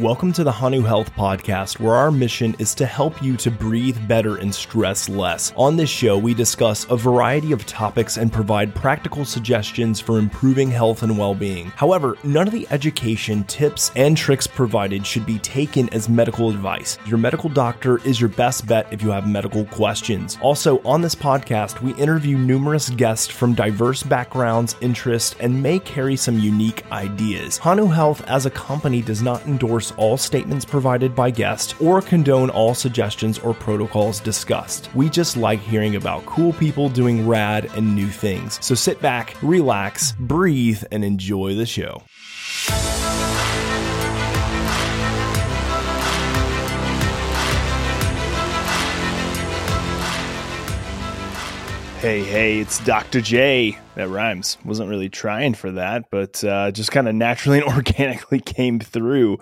Welcome to the Hanu Health Podcast, where our mission is to help you to breathe better and stress less. On this show, we discuss a variety of topics and provide practical suggestions for improving health and well being. However, none of the education, tips, and tricks provided should be taken as medical advice. Your medical doctor is your best bet if you have medical questions. Also, on this podcast, we interview numerous guests from diverse backgrounds, interests, and may carry some unique ideas. Hanu Health, as a company, does not endorse all statements provided by guests or condone all suggestions or protocols discussed. We just like hearing about cool people doing rad and new things. So sit back, relax, breathe, and enjoy the show. Hey, hey, it's Dr. J. That rhymes. Wasn't really trying for that, but uh, just kind of naturally and organically came through.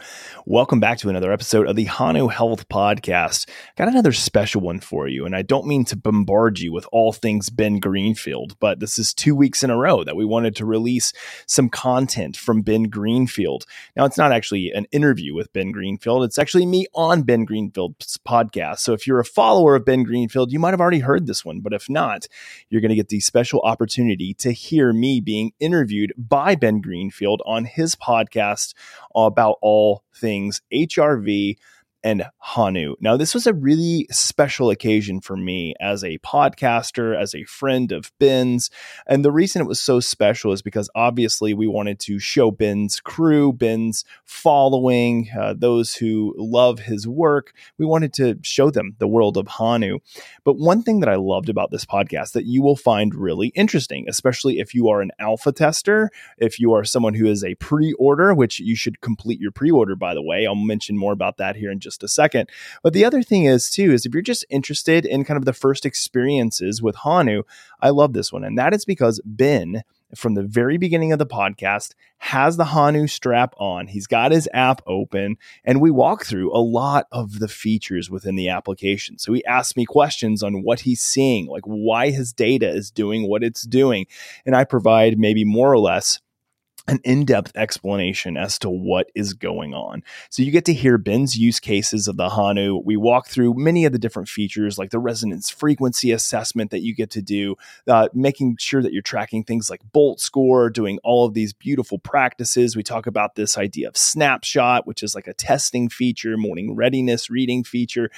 Welcome back to another episode of the Hanu Health Podcast. Got another special one for you, and I don't mean to bombard you with all things Ben Greenfield, but this is two weeks in a row that we wanted to release some content from Ben Greenfield. Now, it's not actually an interview with Ben Greenfield, it's actually me on Ben Greenfield's podcast. So if you're a follower of Ben Greenfield, you might have already heard this one, but if not, you're going to get the special opportunity to hear me being interviewed by Ben Greenfield on his podcast about all things HRV and Hanu. Now, this was a really special occasion for me as a podcaster, as a friend of Ben's. And the reason it was so special is because obviously we wanted to show Ben's crew, Ben's following, uh, those who love his work. We wanted to show them the world of Hanu. But one thing that I loved about this podcast that you will find really interesting, especially if you are an alpha tester, if you are someone who is a pre order, which you should complete your pre order, by the way. I'll mention more about that here in just a second. But the other thing is, too, is if you're just interested in kind of the first experiences with Hanu, I love this one. And that is because Ben from the very beginning of the podcast has the Hanu strap on. He's got his app open, and we walk through a lot of the features within the application. So he asks me questions on what he's seeing, like why his data is doing what it's doing. And I provide maybe more or less an in-depth explanation as to what is going on. So you get to hear Ben's use cases of the Hanu. We walk through many of the different features like the resonance frequency assessment that you get to do, uh, making sure that you're tracking things like bolt score, doing all of these beautiful practices. We talk about this idea of snapshot, which is like a testing feature, morning readiness reading feature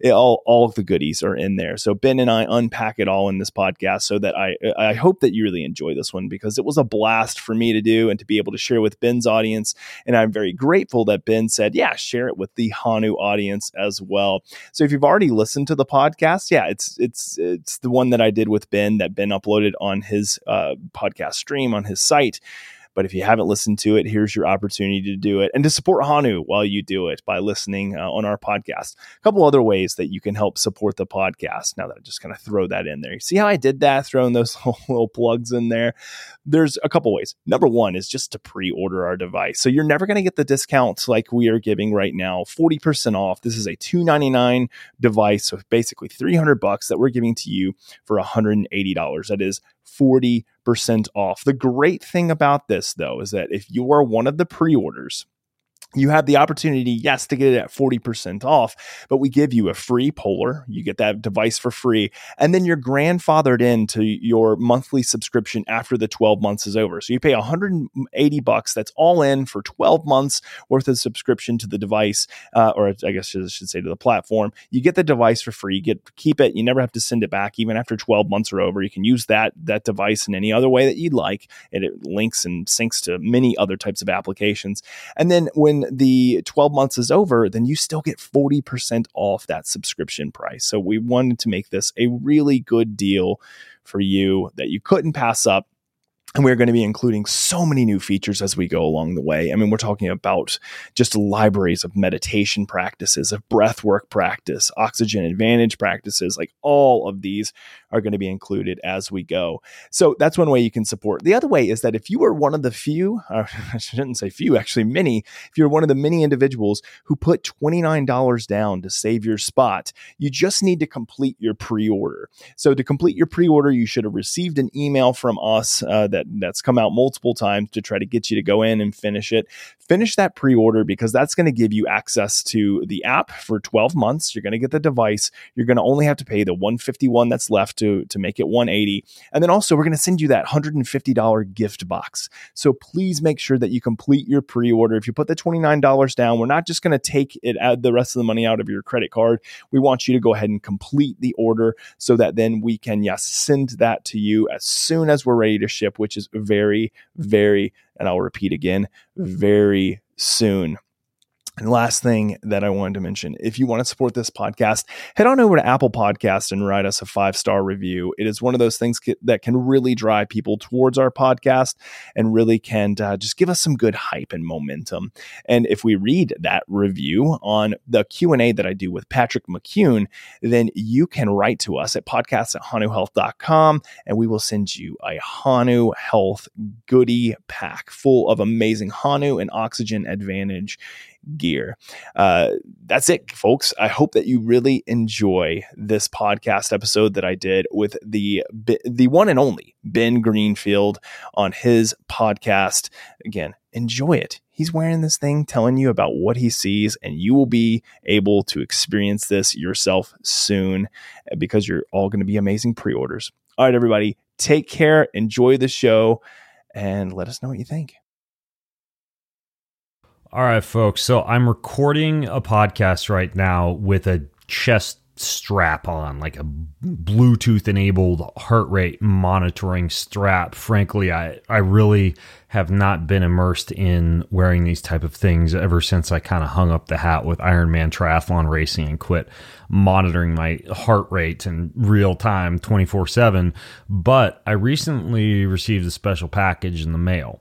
it, all all of the goodies are in there. So Ben and I unpack it all in this podcast so that I I hope that you really enjoy this one because it was a blast for me to do and to be able to share with Ben's audience. And I'm very grateful that Ben said, yeah, share it with the Hanu audience as well. So if you've already listened to the podcast, yeah, it's it's it's the one that I did with Ben that Ben uploaded on his uh, podcast stream on his site. But if you haven't listened to it, here's your opportunity to do it and to support Hanu while you do it by listening uh, on our podcast. A couple other ways that you can help support the podcast. Now that I just kind of throw that in there. You see how I did that, throwing those little plugs in there? There's a couple ways. Number one is just to pre order our device. So you're never going to get the discounts like we are giving right now 40% off. This is a 299 device, so basically 300 bucks that we're giving to you for $180. That is 40% off. The great thing about this, though, is that if you are one of the pre orders, you have the opportunity, yes, to get it at 40% off, but we give you a free polar. You get that device for free. And then you're grandfathered into your monthly subscription after the 12 months is over. So you pay 180 bucks. That's all in for 12 months worth of subscription to the device, uh, or I guess I should say to the platform. You get the device for free. You get keep it. You never have to send it back, even after 12 months are over. You can use that that device in any other way that you'd like. And it links and syncs to many other types of applications. And then when the 12 months is over, then you still get 40% off that subscription price. So we wanted to make this a really good deal for you that you couldn't pass up. And we're going to be including so many new features as we go along the way. I mean, we're talking about just libraries of meditation practices, of breath work practice, oxygen advantage practices. Like all of these are going to be included as we go. So that's one way you can support. The other way is that if you are one of the few, I shouldn't say few, actually many, if you're one of the many individuals who put $29 down to save your spot, you just need to complete your pre order. So to complete your pre order, you should have received an email from us uh, that that that's come out multiple times to try to get you to go in and finish it. Finish that pre order because that's going to give you access to the app for 12 months. You're going to get the device. You're going to only have to pay the 151 that's left to, to make it 180. And then also, we're going to send you that $150 gift box. So please make sure that you complete your pre order. If you put the $29 down, we're not just going to take it add the rest of the money out of your credit card. We want you to go ahead and complete the order so that then we can, yes, send that to you as soon as we're ready to ship, which is very, very, and I'll repeat again, very soon. And last thing that I wanted to mention if you want to support this podcast, head on over to Apple Podcast and write us a five star review. It is one of those things that can really drive people towards our podcast and really can uh, just give us some good hype and momentum. And if we read that review on the Q&A that I do with Patrick McKeown, then you can write to us at podcast at hanuhealth.com and we will send you a Hanu Health goodie pack full of amazing Hanu and Oxygen Advantage gear. Uh, that's it, folks. I hope that you really enjoy this podcast episode that I did with the the one and only Ben Greenfield on his podcast. Again, enjoy it. He's wearing this thing, telling you about what he sees, and you will be able to experience this yourself soon uh, because you're all going to be amazing pre orders. All right, everybody, take care, enjoy the show, and let us know what you think. All right, folks. So I'm recording a podcast right now with a chest strap on, like a Bluetooth enabled heart rate monitoring strap. Frankly, I, I really have not been immersed in wearing these type of things ever since I kind of hung up the hat with Ironman triathlon racing and quit monitoring my heart rate in real time 24 7. But I recently received a special package in the mail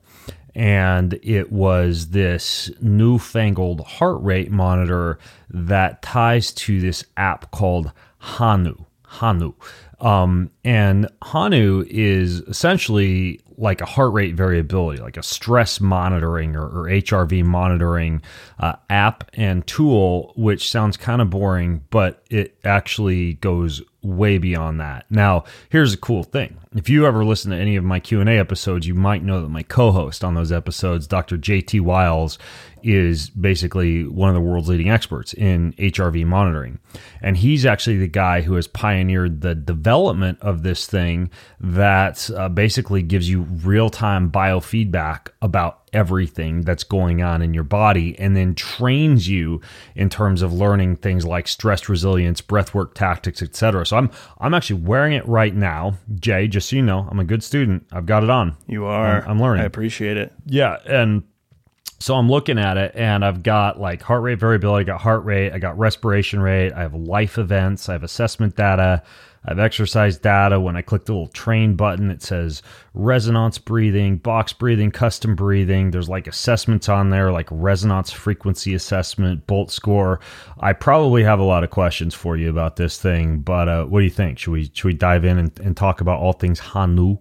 and it was this newfangled heart rate monitor that ties to this app called Hanu. Hanu. Um, and Hanu is essentially like a heart rate variability, like a stress monitoring or, or HRV monitoring uh, app and tool, which sounds kind of boring, but it actually goes way beyond that. Now, here's a cool thing. If you ever listen to any of my Q&A episodes, you might know that my co-host on those episodes, Dr. JT Wiles, is basically one of the world's leading experts in HRV monitoring. And he's actually the guy who has pioneered the development of this thing that uh, basically gives you real time biofeedback about everything that's going on in your body and then trains you in terms of learning things like stress resilience breathwork tactics etc so i'm i'm actually wearing it right now jay just so you know i'm a good student. I've got it on. You are. I'm, I'm learning. I appreciate it. Yeah and so I'm looking at it and I've got like heart rate variability, I got heart rate, I got respiration rate, I have life events, I have assessment data, I have exercised data. When I click the little train button, it says resonance breathing, box breathing, custom breathing. There's like assessments on there, like resonance frequency assessment, bolt score. I probably have a lot of questions for you about this thing, but uh, what do you think? Should we should we dive in and, and talk about all things Hanu?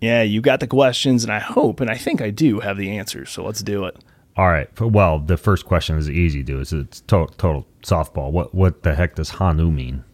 Yeah, you got the questions, and I hope and I think I do have the answers. So let's do it. All right. Well, the first question is easy, dude. It's, it's total, total softball. What what the heck does Hanu mean?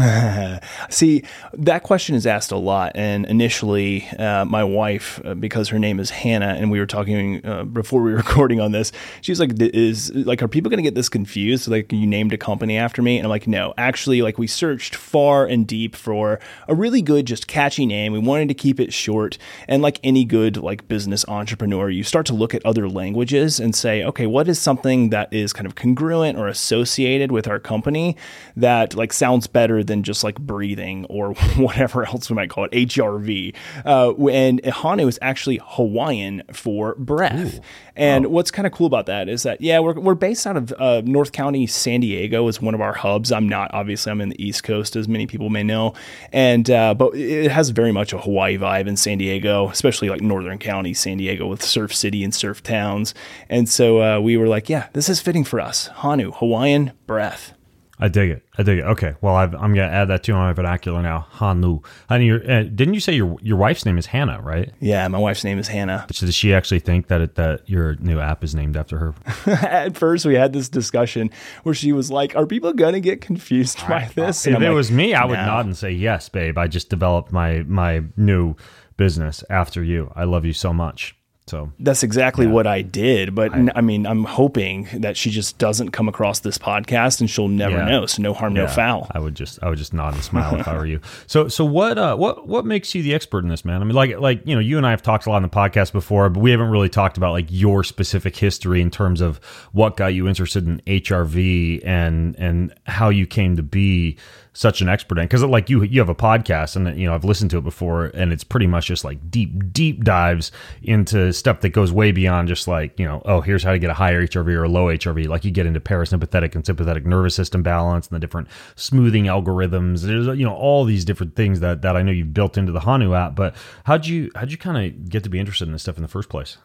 See, that question is asked a lot. And initially, uh, my wife, uh, because her name is Hannah, and we were talking uh, before we were recording on this, she's like, "Is like, are people going to get this confused? Like, you named a company after me?" And I'm like, "No, actually, like, we searched far and deep for a really good, just catchy name. We wanted to keep it short, and like any good like business entrepreneur, you start to look at other languages and say, okay, what is something that is kind of congruent or associated with our company that like sounds better than just like breathing or whatever else we might call it, HRV. Uh, and Hanu is actually Hawaiian for breath. Ooh. And what's kind of cool about that is that, yeah, we're, we're based out of uh, North County, San Diego is one of our hubs. I'm not, obviously, I'm in the East Coast, as many people may know. And, uh, but it has very much a Hawaii vibe in San Diego, especially like Northern County, San Diego with Surf City and surf towns. And so uh, we were like, yeah, this is fitting for us. Hanu, Hawaiian breath. I dig it. I dig it. Okay. Well, i am going to add that to my vernacular now. Hanu. Honey, uh, didn't you say your your wife's name is Hannah, right? Yeah, my wife's name is Hannah. Does she actually think that it, that your new app is named after her? At first, we had this discussion where she was like, "Are people going to get confused by this?" And if it like, was me, I would no. nod and say, "Yes, babe. I just developed my my new." business after you. I love you so much. So that's exactly yeah. what I did. But I, I, mean, I'm hoping that she just doesn't come across this podcast and she'll never yeah. know. So no harm, yeah. no foul. I would just, I would just nod and smile if I were you. So, so what, uh, what, what makes you the expert in this, man? I mean, like, like you know, you and I have talked a lot on the podcast before, but we haven't really talked about like your specific history in terms of what got you interested in HRV and and how you came to be such an expert in because like you you have a podcast and you know I've listened to it before and it's pretty much just like deep deep dives into stuff that goes way beyond just like you know oh here's how to get a higher HRV or a low HRV like you get into parasympathetic and sympathetic nervous system balance and the different smoothing algorithms. There's you know all these different things that that I know you've built into the Hanu app but how'd you how'd you kind of get to be interested in this stuff in the first place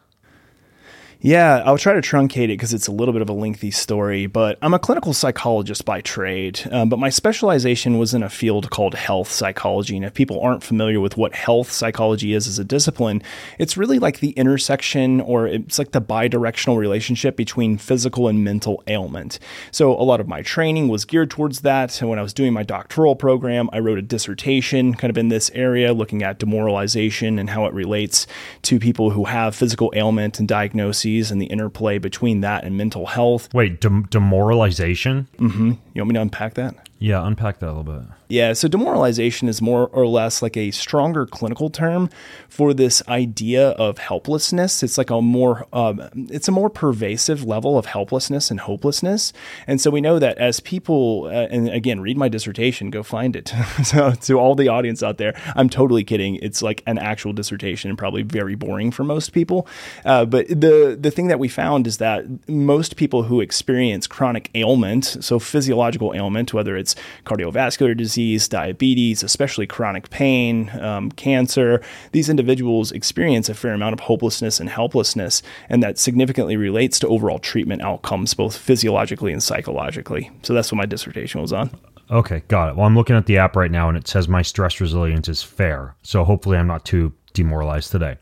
yeah, I'll try to truncate it because it's a little bit of a lengthy story. But I'm a clinical psychologist by trade, um, but my specialization was in a field called health psychology. And if people aren't familiar with what health psychology is as a discipline, it's really like the intersection or it's like the bidirectional relationship between physical and mental ailment. So a lot of my training was geared towards that. And when I was doing my doctoral program, I wrote a dissertation kind of in this area looking at demoralization and how it relates to people who have physical ailment and diagnoses and the interplay between that and mental health. Wait, demoralization? Mm-hmm. You want me to unpack that? Yeah, unpack that a little bit. Yeah, so demoralization is more or less like a stronger clinical term for this idea of helplessness. It's like a more um, it's a more pervasive level of helplessness and hopelessness. And so we know that as people, uh, and again, read my dissertation, go find it. so to all the audience out there, I'm totally kidding. It's like an actual dissertation and probably very boring for most people. Uh, but the the thing that we found is that most people who experience chronic ailment, so physiological ailment, whether it's cardiovascular disease disease, diabetes, especially chronic pain, um, cancer, these individuals experience a fair amount of hopelessness and helplessness, and that significantly relates to overall treatment outcomes, both physiologically and psychologically. So that's what my dissertation was on. Okay, got it. Well, I'm looking at the app right now, and it says my stress resilience is fair. So hopefully, I'm not too demoralized today.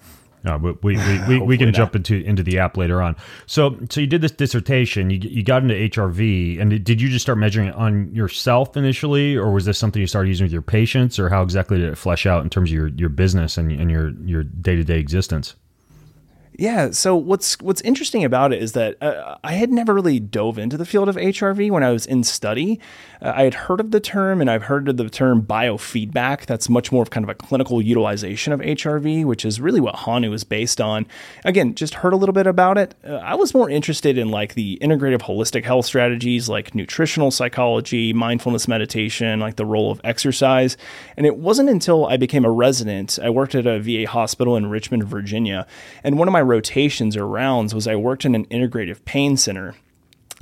No, but we we, we, we can not. jump into into the app later on. So so you did this dissertation. You you got into HRV, and did you just start measuring it on yourself initially, or was this something you started using with your patients, or how exactly did it flesh out in terms of your your business and and your your day to day existence? Yeah. So what's what's interesting about it is that uh, I had never really dove into the field of HRV when I was in study. Uh, I had heard of the term, and I've heard of the term biofeedback. That's much more of kind of a clinical utilization of HRV, which is really what Hanu is based on. Again, just heard a little bit about it. Uh, I was more interested in like the integrative holistic health strategies, like nutritional psychology, mindfulness meditation, like the role of exercise. And it wasn't until I became a resident. I worked at a VA hospital in Richmond, Virginia, and one of my rotations or rounds was I worked in an integrative pain center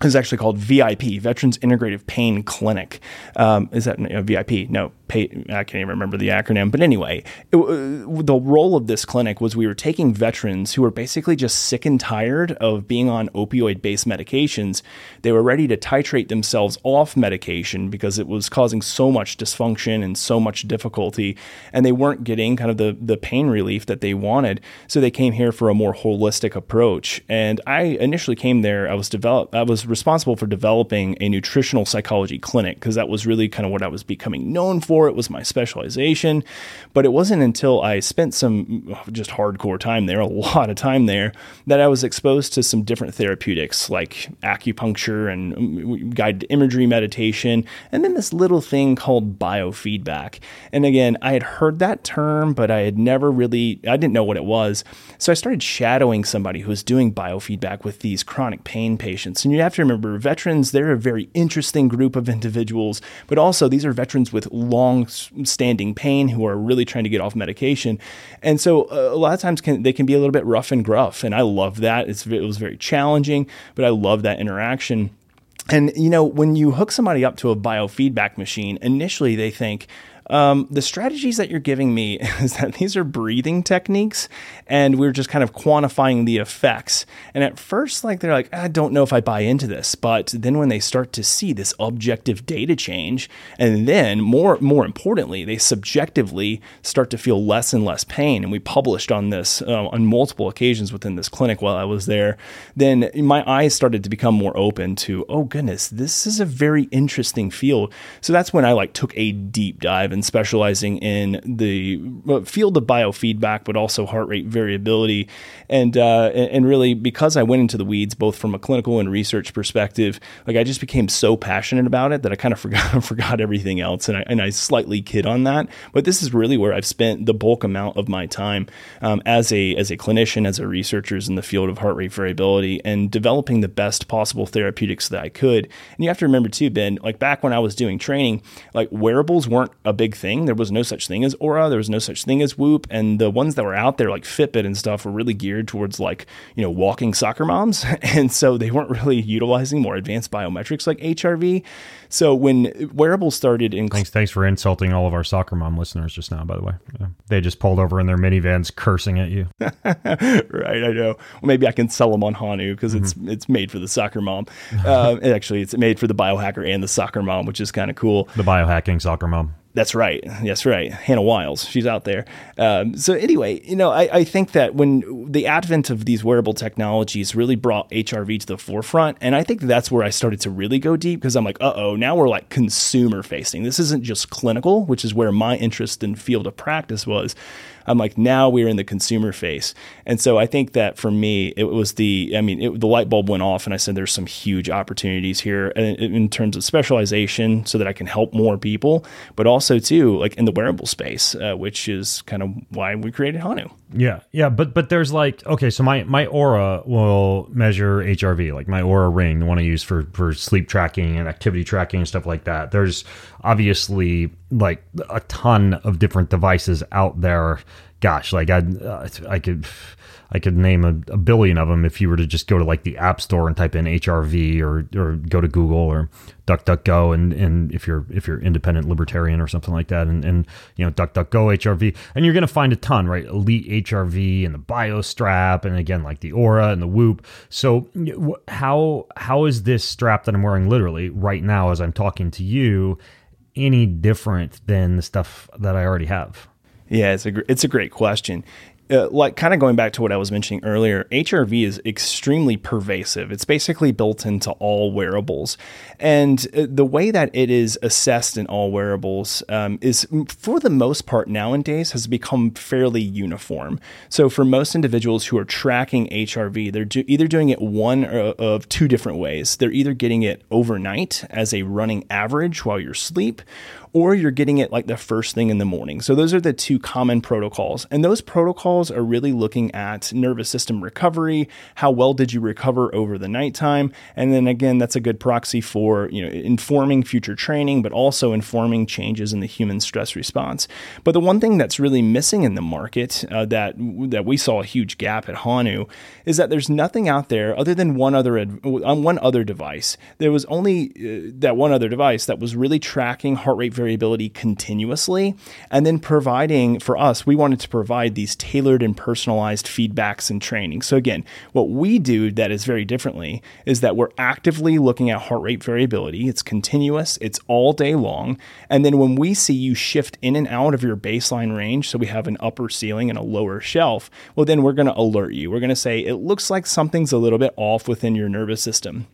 is actually called VIP, Veterans Integrative Pain Clinic. Um, is that uh, VIP? No, I can't even remember the acronym. But anyway, it, uh, the role of this clinic was we were taking veterans who were basically just sick and tired of being on opioid based medications. They were ready to titrate themselves off medication because it was causing so much dysfunction and so much difficulty, and they weren't getting kind of the, the pain relief that they wanted. So they came here for a more holistic approach. And I initially came there, I was develop, I was responsible for developing a nutritional psychology clinic because that was really kind of what I was becoming known for It was my specialization. But it wasn't until I spent some just hardcore time there, a lot of time there, that I was exposed to some different therapeutics like acupuncture and um, guided imagery meditation, and then this little thing called biofeedback. And again, I had heard that term, but I had never really, I didn't know what it was. So I started shadowing somebody who was doing biofeedback with these chronic pain patients. And you have to remember, veterans, they're a very interesting group of individuals, but also these are veterans with long long standing pain who are really trying to get off medication. And so uh, a lot of times can, they can be a little bit rough and gruff. And I love that. It's, it was very challenging, but I love that interaction. And you know, when you hook somebody up to a biofeedback machine, initially they think, um, the strategies that you're giving me is that these are breathing techniques, and we're just kind of quantifying the effects. And at first, like they're like, I don't know if I buy into this, but then when they start to see this objective data change, and then more more importantly, they subjectively start to feel less and less pain. And we published on this uh, on multiple occasions within this clinic while I was there. Then my eyes started to become more open to, oh goodness, this is a very interesting field. So that's when I like took a deep dive been specializing in the field of biofeedback, but also heart rate variability. And, uh, and really, because I went into the weeds, both from a clinical and research perspective, like I just became so passionate about it that I kind of forgot, forgot everything else. And I, and I slightly kid on that. But this is really where I've spent the bulk amount of my time um, as, a, as a clinician, as a researcher in the field of heart rate variability, and developing the best possible therapeutics that I could. And you have to remember, too, Ben, like back when I was doing training, like wearables weren't a big thing. There was no such thing as Oura. There was no such thing as Whoop. And the ones that were out there, like Fitbit and stuff, were really geared towards like, you know, walking soccer moms. And so they weren't really utilizing more advanced biometrics like HRV. So when wearables started in. Thanks, thanks for insulting all of our soccer mom listeners just now, by the way. Yeah. They just pulled over in their minivans cursing at you. right, I know. Well, maybe I can sell them on Hanu because mm-hmm. it's it's made for the soccer mom. Uh, actually, it's made for the biohacker and the soccer mom, which is kind of cool. The biohacking soccer mom. That's right. That's right. Hannah Wiles, she's out there. Um, so anyway, you know, I, I, think that when the advent of these wearable technologies really brought HRV to the forefront, and I think that's where I started to really go deep because I'm like, uh oh, now we're like consumer facing. This isn't just clinical, which is where my interest in field of practice was. I'm like, now we're in the consumer face. And so I think that for me, it was the, I mean, it, the light bulb went off and I said, there's some huge opportunities here in, in terms of specialization so that I can help more people, but also too, like in the wearable space, uh, which is kind of why we created Hanu. Yeah. Yeah. But, but there's like, okay, so my, my Oura will measure HRV, like my Oura ring, the one I use for, for sleep tracking and activity tracking and stuff like that. There's obviously like a ton of different devices out there. Gosh, like I, uh, I could, I could name a, a, billion of them if you were to just go to like the App Store and type in HRV or or go to Google or DuckDuckGo and and if you're if you're independent libertarian or something like that and and you know DuckDuckGo HRV and you're gonna find a ton right Elite HRV and the BioStrap and again like the Oura and the Whoop. So how how is this strap that I'm wearing literally right now as I'm talking to you? any different than the stuff that I already have? Yeah, it's a it's a great question uh, like kind of going back to what I was mentioning earlier, HRV is extremely pervasive. It's basically built into all wearables. And uh, the way that it is assessed in all wearables um, is, for the most part, nowadays has become fairly uniform. So, for most individuals who are tracking HRV, they're do- either doing it one of two different ways. They're either getting it overnight as a running average while you're asleep, or you're getting it like the first thing in the morning. So those are the two common protocols. And those protocols are really looking at nervous system recovery, how well did you recover over the nighttime? And then again, that's a good proxy for, you know, informing future training, but also informing changes in the human stress response. But the one thing that's really missing in the market uh, that that we saw a huge gap at Hanu is that there's nothing out there other than one other on one other device. There was only uh, that one other device that was really tracking heart rate variability continuously and then providing for us, we wanted to provide these tailored and personalized feedbacks and training. So, again, what we do that is very differently is that we're actively looking at heart rate variability. It's continuous, it's all day long. And then when we see you shift in and out of your baseline range, so we have an upper ceiling and a lower shelf, well, then we're going to alert you. We're going to say, it looks like something's a little bit off within your nervous system.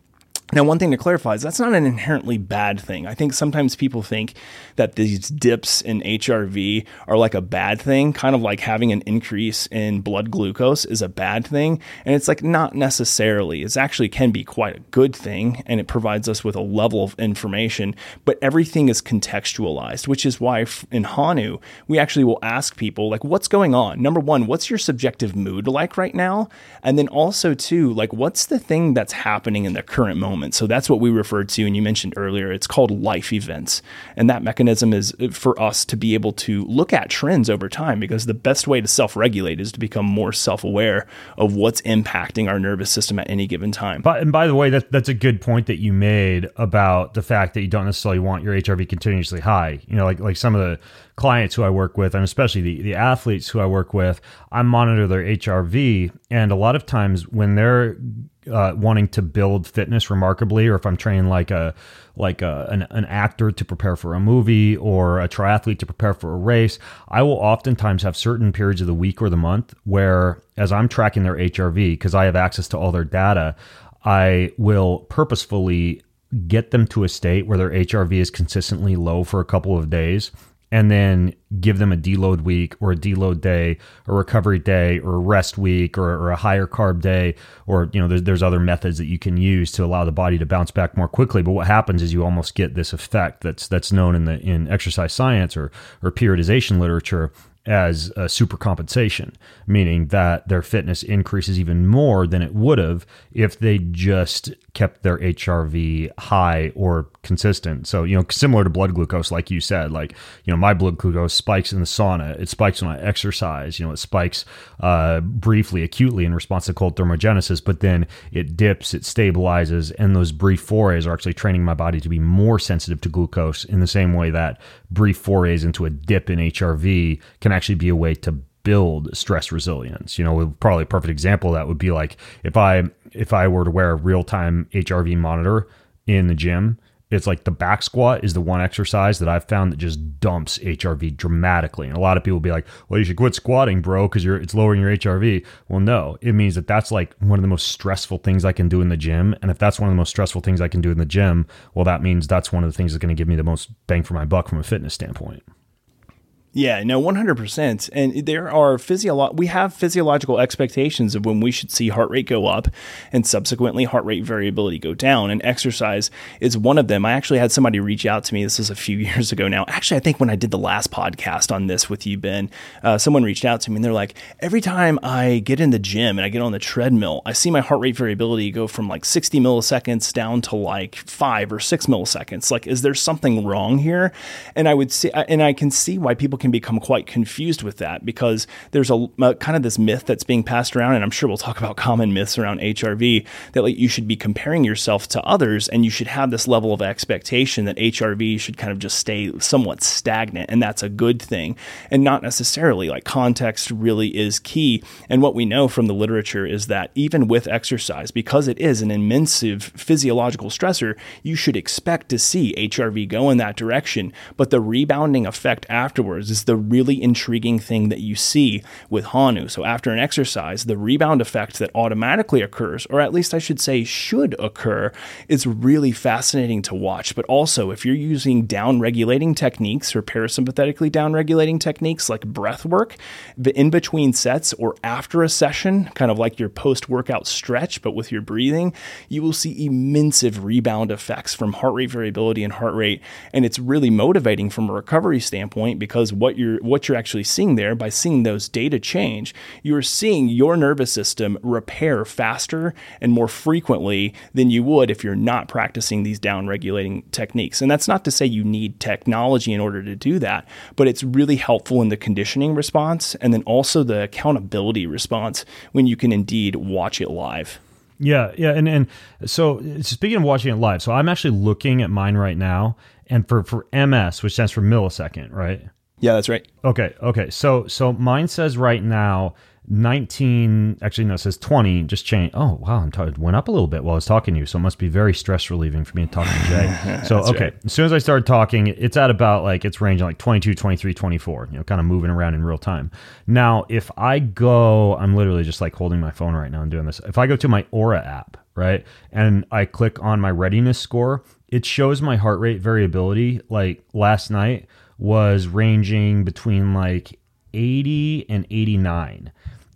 Now, one thing to clarify is that's not an inherently bad thing. I think sometimes people think that these dips in HRV are like a bad thing, kind of like having an increase in blood glucose is a bad thing. And it's like not necessarily. It actually can be quite a good thing and it provides us with a level of information, but everything is contextualized, which is why in Hanu, we actually will ask people, like, what's going on? Number one, what's your subjective mood like right now? And then also, too, like, what's the thing that's happening in the current moment? Moment. So that's what we referred to, and you mentioned earlier, it's called life events. And that mechanism is uh, for us to be able to look at trends over time because the best way to self regulate is to become more self aware of what's impacting our nervous system at any given time. But, and by the way, that, that's a good point that you made about the fact that you don't necessarily want your HRV continuously high. You know, like, like some of the clients who I work with, and especially the, the athletes who I work with, I monitor their HRV. And a lot of times when they're uh, wanting to build fitness remarkably, or if I'm training like a like a, an, an actor to prepare for a movie or a triathlete to prepare for a race, I will oftentimes have certain periods of the week or the month where, as I'm tracking their HRV because I have access to all their data, I will purposefully get them to a state where their HRV is consistently low for a couple of days and then give them a deload week or a deload day or recovery day or a rest week or, or a higher carb day or you know there's, there's other methods that you can use to allow the body to bounce back more quickly. But what happens is you almost get this effect that's that's known in the in exercise science or or periodization literature as a super compensation, meaning that their fitness increases even more than it would have if they just kept their HRV high or consistent. So, you know, similar to blood glucose, like you said, like, you know, my blood glucose spikes in the sauna, it spikes when I exercise, you know, it spikes uh, briefly, acutely in response to cold thermogenesis, but then it dips, it stabilizes, and those brief forays are actually training my body to be more sensitive to glucose in the same way that brief forays into a dip in HRV can actually be a way to build stress resilience. You know, probably a perfect example that would be like if I if I were to wear a real time HRV monitor in the gym, it's like the back squat is the one exercise that I've found that just dumps HRV dramatically. And a lot of people be like, "Well, you should quit squatting, bro, because you're it's lowering your HRV." Well, no, it means that that's like one of the most stressful things I can do in the gym. And if that's one of the most stressful things I can do in the gym, well, that means that's one of the things that's going to give me the most bang for my buck from a fitness standpoint. Yeah, no, 100%. And there are physio we have physiological expectations of when we should see heart rate go up and subsequently heart rate variability go down. And exercise is one of them. I actually had somebody reach out to me. This was a few years ago now. Actually, I think when I did the last podcast on this with you, Ben, uh, someone reached out to me and they're like, every time I get in the gym and I get on the treadmill, I see my heart rate variability go from like 60 milliseconds down to like five or six milliseconds. Like, is there something wrong here? And I would see, and I can see why people can become quite confused with that because there's a, a, kind of this myth that's being passed around, and I'm sure we'll talk about common myths around HRV that like you should be comparing yourself to others, and you should have this level of expectation that HRV should kind of just stay somewhat stagnant, and that's a good thing, and not necessarily. Like context really is key, and what we know from the literature is that even with exercise, because it is an immense physiological stressor, you should expect to see HRV go in that direction, but the rebounding effect afterwards is the really intriguing thing that you see with Hanu. So after an exercise, the rebound effect that automatically occurs, or at least I should say should occur, is really fascinating to watch. But also, if you're using down regulating techniques or parasympathetically down regulating techniques like breath work the in between sets or after a session, kind of like your post workout stretch, but with your breathing, you will see immense rebound effects from heart rate variability and heart rate. And it's really motivating from a recovery standpoint because what you're what you're actually seeing there by seeing those data change, you're seeing your nervous system repair faster and more frequently than you would if you're not practicing these down regulating techniques. And that's not to say you need technology in order to do that, but it's really helpful in the conditioning response and then also the accountability response when you can indeed watch it live. Yeah, yeah, and and so speaking of watching it live, so I'm actually looking at mine right now, and for for MS, which stands for millisecond, right? Yeah, that's right. Okay, okay. So so mine says right now 19 actually no it says 20 just change oh wow i'm tired went up a little bit while i was talking to you so it must be very stress relieving for me to talk to jay so okay right. as soon as i started talking it's at about like it's ranging like 22 23 24 you know kind of moving around in real time now if i go i'm literally just like holding my phone right now and doing this if i go to my Oura app right and i click on my readiness score it shows my heart rate variability like last night was ranging between like 80 and 89.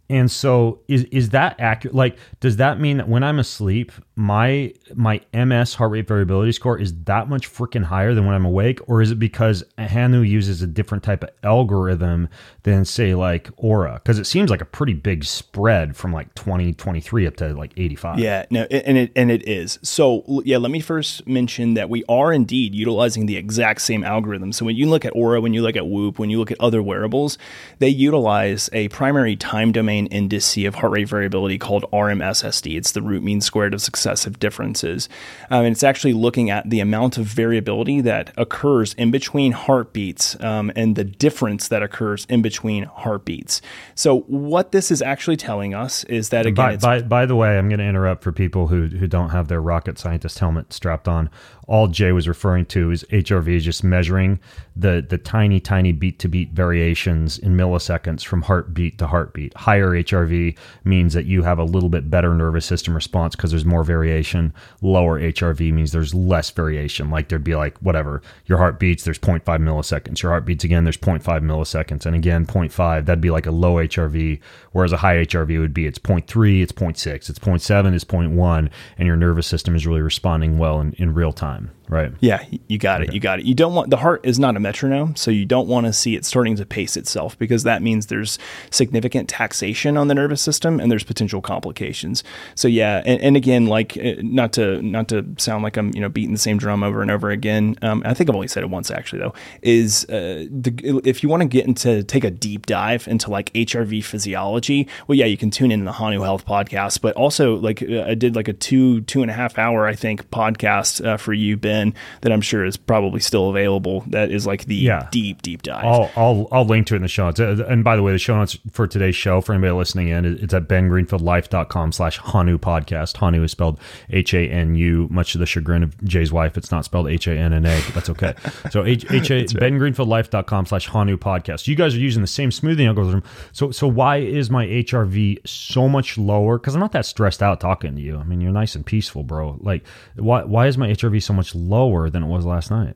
And so is is that accurate? Like, does that mean that when I'm asleep, my my MS heart rate variability score is that much freaking higher than when I'm awake, or is it because Hanu uses a different type of algorithm than say like Oura? Because it seems like a pretty big spread from like 20, 23 up to like 85. Yeah, no, and it and it is. So yeah, let me first mention that we are indeed utilizing the exact same algorithm. So when you look at Oura, when you look at Whoop, when you look at other wearables, they utilize a primary time domain indice of heart rate variability called RMSSD. It's the root mean squared of successive differences. Um, and it's actually looking at the amount of variability that occurs in between heartbeats um, and the difference that occurs in between heartbeats. So, what this is actually telling us is that again, by, by, by the way, I'm going to interrupt for people who, who don't have their rocket scientist helmet strapped on all Jay was referring to is HRV is just measuring the the tiny tiny beat to beat variations in milliseconds from heartbeat to heartbeat. Higher HRV means that you have a little bit better nervous system response because there's more variation. Lower HRV means there's less variation. Like there'd be like whatever your heart beats, there's 0.5 milliseconds. Your heart beats again, there's 0.5 milliseconds, and again 0.5. That'd be like a low HRV, whereas a high HRV would be it's 0.3, it's 0.6, it's 0.7, it's 0.1, and your nervous system is really responding well in, in real time. Right. Yeah, you got it. You got it. You don't want the heart is not a metronome, so you don't want to see it starting to pace itself because that means there's significant taxation on the nervous system and there's potential complications. So yeah, and, and again, like uh, not to not to sound like I'm you know beating the same drum over and over again. Um, I think I've only said it once actually though. Is uh, the, if you want to get into take a deep dive into like HRV physiology, well, yeah, you can tune in the Hanu Health podcast, but also like I did like a two two and a half hour I think podcast uh, for you, Ben in that I'm sure is probably still available. That is like the yeah. deep, deep dive. I'll, I'll, I'll link to it in the show notes. Uh, and by the way, the show notes for today's show, for anybody listening in, it's at bengreenfieldlife.com slash Hanu podcast. Hanu is spelled H A N U, much to the chagrin of Jay's wife. It's not spelled H A N N A. That's okay. So H, H A, bengreenfieldlife.com slash Hanu podcast. You guys are using the same smoothing algorithm. So, so why is my HRV so much lower? Because I'm not that stressed out talking to you. I mean, you're nice and peaceful, bro. Like, why, why is my HRV so much lower than it was last night.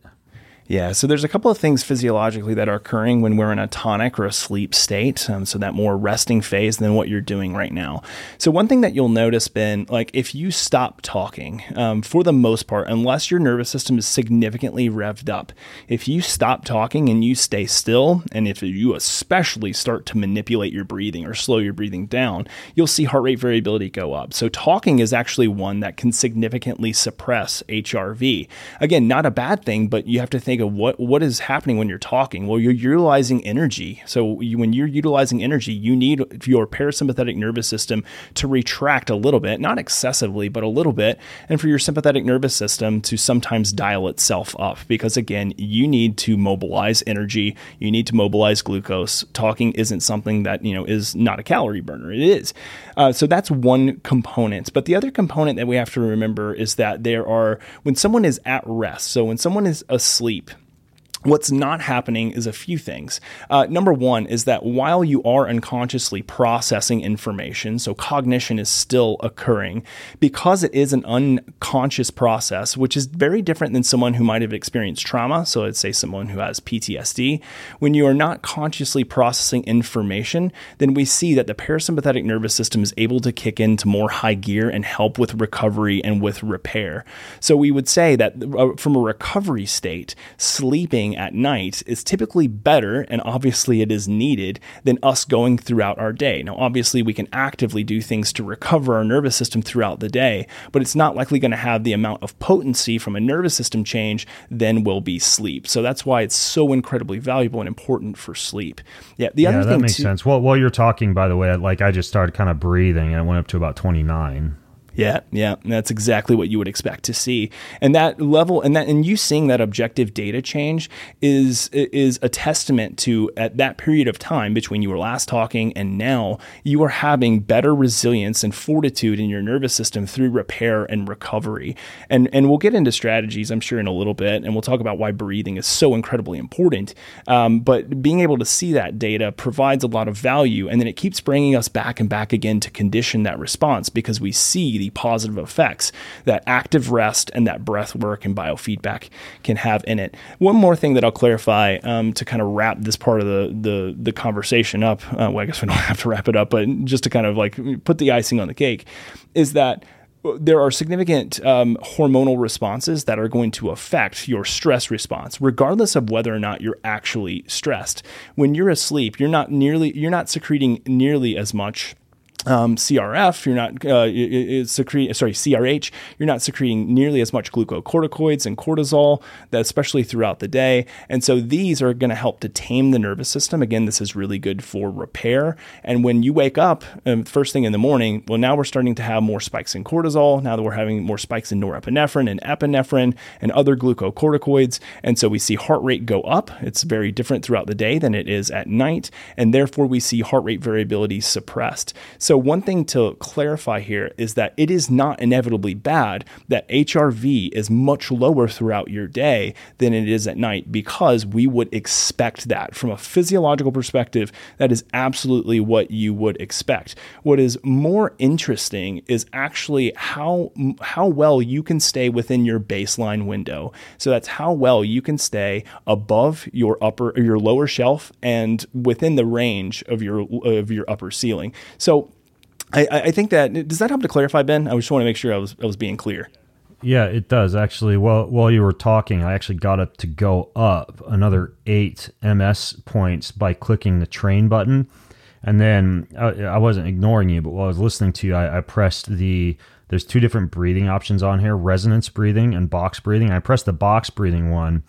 Yeah, so there's a couple of things physiologically that are occurring when we're in a tonic or a sleep state, um, so that more resting phase than what you're doing right now. So one thing that you'll notice, Ben, like if you stop talking, um, for the most part, unless your nervous system is significantly revved up, if you stop talking and you stay still, and if you especially start to manipulate your breathing or slow your breathing down, you'll see heart rate variability go up. So talking is actually one that can significantly suppress HRV. Again, not a bad thing, but you have to think of what what is happening when you're talking. Well, you're utilizing energy. So you, when you're utilizing energy, you need your parasympathetic nervous system to retract a little bit, not excessively, but a little bit, and for your sympathetic nervous system to sometimes dial itself up because again, you need to mobilize energy. You need to mobilize glucose. Talking isn't something that you know is not a calorie burner. It is. Uh, so that's one component. But the other component that we have to remember is that there are when someone is at rest. So when someone is asleep What's not happening is a few things. Uh, number one is that while you are unconsciously processing information, so cognition is still occurring, because it is an unconscious process, which is very different than someone who might have experienced trauma. So let's say someone who has PTSD. When you are not consciously processing information, then we see that the parasympathetic nervous system is able to kick into more high gear and help with recovery and with repair. So we would say that uh, from a recovery state, sleeping at night is typically better, and obviously it is needed, than us going throughout our day. Now, obviously, we can actively do things to recover our nervous system throughout the day, but it's not likely going to have the amount of potency from a nervous system change than will be sleep. So that's why it's so incredibly valuable and important for sleep. Yeah, the yeah, other that thing that makes too, sense. Well, while you're talking, by the way, like I just started kind of breathing and it went up to about 29. Yeah, yeah, that's exactly what you would expect to see. And that level and that and you seeing that objective data change is is a testament to at that period of time between you were last talking and now you are having better resilience and fortitude in your nervous system through repair and recovery. And and we'll get into strategies I'm sure in a little bit and we'll talk about why breathing is so incredibly important. Um, but being able to see that data provides a lot of value and then it keeps bringing us back and back again to condition that response because we see the the positive effects that active rest and that breath work and biofeedback can have in it. One more thing that I'll clarify um, to kind of wrap this part of the the, the conversation up. Uh, well, I guess we don't have to wrap it up, but just to kind of like put the icing on the cake is that there are significant um, hormonal responses that are going to affect your stress response, regardless of whether or not you're actually stressed. When you're asleep, you're not nearly you're not secreting nearly as much um, CRF, you're not uh, secreting, sorry, CRH, you're not secreting nearly as much glucocorticoids and cortisol, especially throughout the day. And so these are going to help to tame the nervous system. Again, this is really good for repair. And when you wake up um, first thing in the morning, well, now we're starting to have more spikes in cortisol. Now that we're having more spikes in norepinephrine and epinephrine and other glucocorticoids. And so we see heart rate go up. It's very different throughout the day than it is at night. And therefore, we see heart rate variability suppressed. So one thing to clarify here is that it is not inevitably bad that HRV is much lower throughout your day than it is at night because we would expect that. From a physiological perspective, that is absolutely what you would expect. What is more interesting is actually how, how well you can stay within your baseline window. So, that's how well you can stay above your upper or your lower shelf and within the range of your of your upper ceiling. So I, I think that does that help to clarify, Ben? I just want to make sure I was I was being clear. Yeah, it does actually. Well, while you were talking, I actually got it to go up another eight MS points by clicking the train button, and then I, I wasn't ignoring you, but while I was listening to you, I, I pressed the. There's two different breathing options on here: resonance breathing and box breathing. I pressed the box breathing one,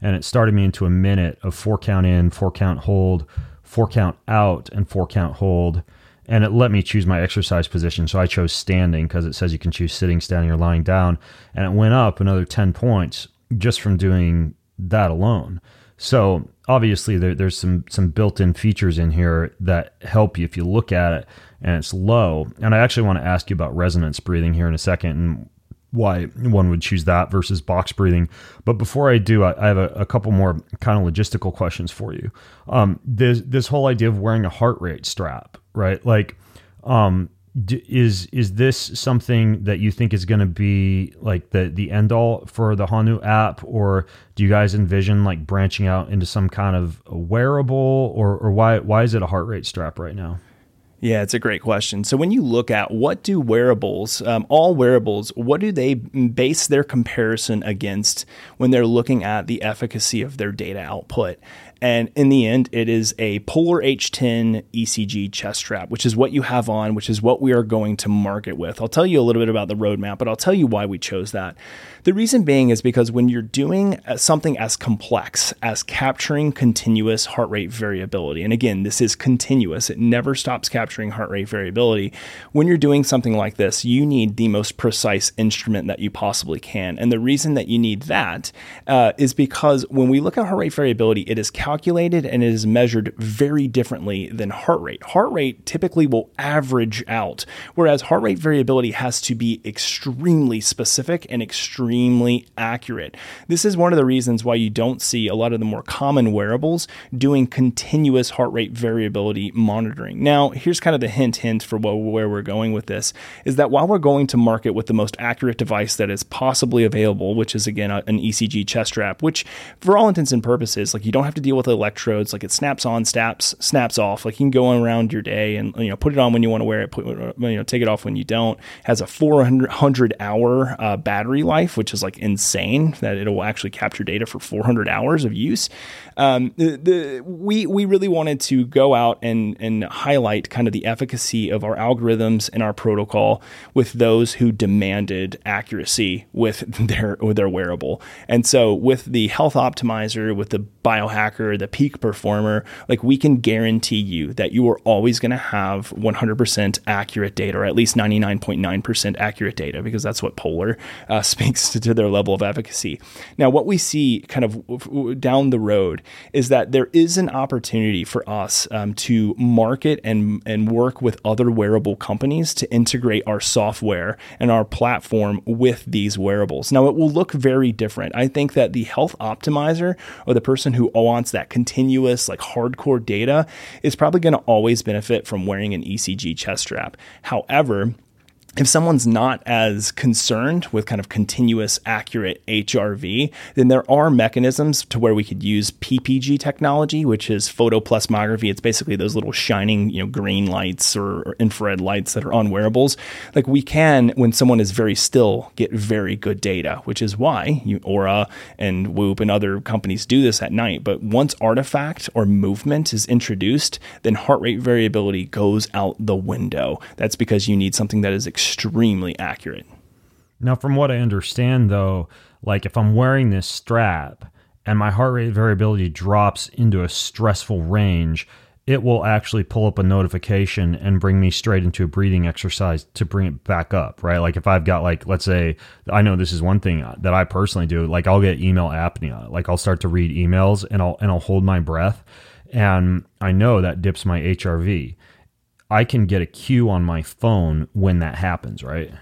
and it started me into a minute of four count in, four count hold, four count out, and four count hold and it let me choose my exercise position. So I chose standing because it says you can choose sitting, standing, or lying down. And it went up another 10 points just from doing that alone. So obviously there, there's some some built-in features in here that help you if you look at it and it's low. And I actually want to ask you about resonance breathing here in a second and why one would choose that versus box breathing. But before I do, I, I have a, a, couple more kind of logistical questions for you. Um, this this whole idea of wearing a heart rate strap right? Like, um, d- is is this something that you think is going to be like the the end all for the Hanu app, or do you guys envision like branching out into some kind of wearable, or or why why is it a heart rate strap right now? Yeah, it's a great question. So when you look at what do wearables, um, all wearables, what do they base their comparison against when they're looking at the efficacy of their data output? And in the end, it is a Polar H10 ECG chest strap, which is what you have on, which is what we are going to market with. I'll tell you a little bit about the roadmap, but I'll tell you why we chose that. The reason being is because when you're doing uh, something as complex as capturing continuous heart rate variability, and again, this is continuous, it never stops capturing heart rate variability. When you're doing something like this, you need the most precise instrument that you possibly can. And the reason that you need that uh, is because when we look at heart rate variability, it is calculated calculated and it is measured very differently than heart rate. Heart rate typically will average out, whereas heart rate variability has to be extremely specific and extremely accurate. This is one of the reasons why you don't see a lot of the more common wearables doing continuous heart rate variability monitoring. Now, here's kind of the hint hint for where we're going with this is that while we're going to market with the most accurate device that is possibly available, which is again an ECG chest strap, which for all intents and purposes, like you don't have to deal with with electrodes. Like it snaps on, snaps snaps off. Like you can go around your day and you know put it on when you want to wear it. Put you know take it off when you don't. It Has a 400 hour uh, battery life, which is like insane. That it will actually capture data for 400 hours of use. Um, the, the, we we really wanted to go out and and highlight kind of the efficacy of our algorithms and our protocol with those who demanded accuracy with their with their wearable. And so with the health optimizer, with the biohacker, the peak performer, like we can guarantee you that you are always going to have 100% accurate data, or at least 99.9% accurate data, because that's what Polar uh, speaks to, to their level of efficacy. Now, what we see kind of down the road is that there is an opportunity for us um, to market and, and work with other wearable companies to integrate our software and our platform with these wearables. Now, it will look very different. I think that the health optimizer or the person who wants that continuous, like hardcore data is probably going to always benefit from wearing an ECG chest strap. However, if someone's not as concerned with kind of continuous accurate HRV, then there are mechanisms to where we could use PPG technology, which is photoplethysmography. It's basically those little shining, you know, green lights or, or, infrared lights that are on wearables. Like we can, when someone is very still, get very good data, which is why you, Oura and Whoop and other companies do this at night. But once artifact or movement is introduced, then heart rate variability goes out the window. That's because you need something that is extremely accurate. Now, from what I understand, though, like if I'm wearing this strap and my heart rate variability drops into a stressful range, it will actually pull up a notification and bring me straight into a breathing exercise to bring it back up, right? Like if I've got like let's say I know this is one thing that I personally do, like I'll get email apnea. Like I'll start to read emails and I'll and I'll hold my breath and I know that dips my HRV. I can get a cue on my phone when that happens, right?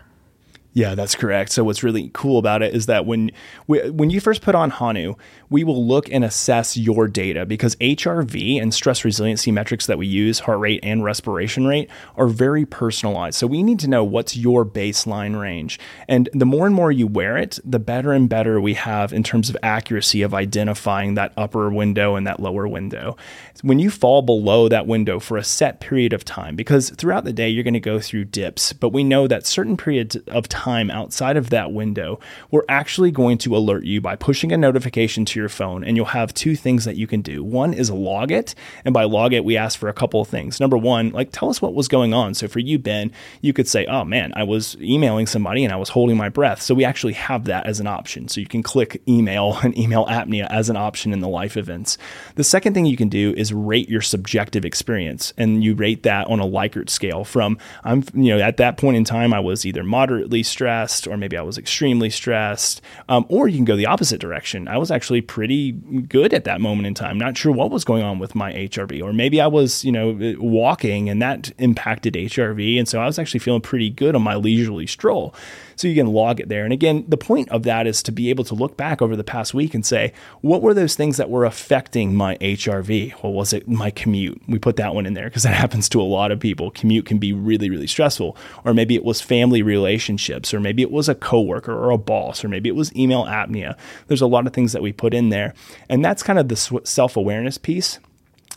Yeah, that's correct. So what's really cool about it is that when we, when you first put on Hanu, we will look and assess your data because HRV and stress resiliency metrics that we use, heart rate and respiration rate, are very personalized. So we need to know what's your baseline range. And the more and more you wear it, the better and better we have in terms of accuracy of identifying that upper window and that lower window. When you fall below that window for a set period of time, because throughout the day you're going to go through dips, but we know that certain periods of time time outside of that window, we're actually going to alert you by pushing a notification to your phone. And you'll have two things that you can do. One is log it. And by log it, we ask for a couple of things. Number one, like tell us what was going on. So for you, Ben, you could say, oh man, I was emailing somebody and I was holding my breath. So we actually have that as an option. So you can click email and email apnea as an option in the life events. The second thing you can do is rate your subjective experience. And you rate that on a Likert scale from, I'm, you know, at that point in time, I was either moderately stressed or maybe I was extremely stressed. Um, or you can go the opposite direction. I was actually pretty good at that moment in time, not sure what was going on with my HRV. Or maybe I was, you know, walking and that impacted HRV. And so I was actually feeling pretty good on my leisurely stroll. So you can log it there. And again, the point of that is to be able to look back over the past week and say, what were those things that were affecting my HRV? Well, was it my commute? We put that one in there because that happens to a lot of people. Commute can be really, really stressful. Or maybe it was family relationships, or maybe it was a coworker or a boss, or maybe it was email apnea. There's a lot of things that we put in there. And that's kind of the self awareness piece.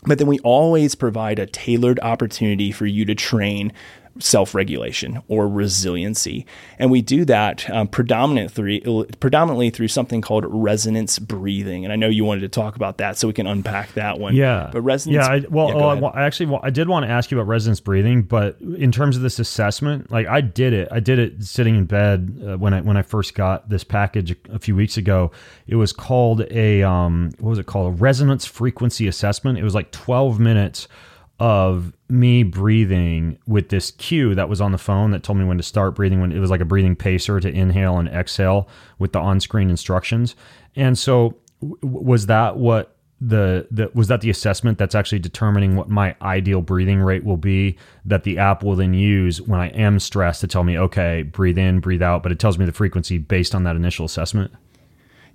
But then we always provide a tailored opportunity for you to train self regulation or resiliency. And we do that um, predominantly, predominantly through something called resonance breathing. And I know you wanted to talk about that, so we can unpack that one. Yeah. But resonance. Yeah. I, well, yeah, oh, I, actually, I did want to ask you about resonance breathing, but in terms of this assessment, like I did it, I did it sitting in bed uh, when I when I first got this package a, a few weeks ago. It was called a um, what was it called? A resonance frequency assessment. It was like twelve minutes of me breathing with this cue that was on the phone that told me when to start breathing when it was like a breathing pacer to inhale and exhale with the on-screen instructions. And so was that what the, the was that the assessment that's actually determining what my ideal breathing rate will be that the app will then use when I am stressed to tell me okay breathe in breathe out but it tells me the frequency based on that initial assessment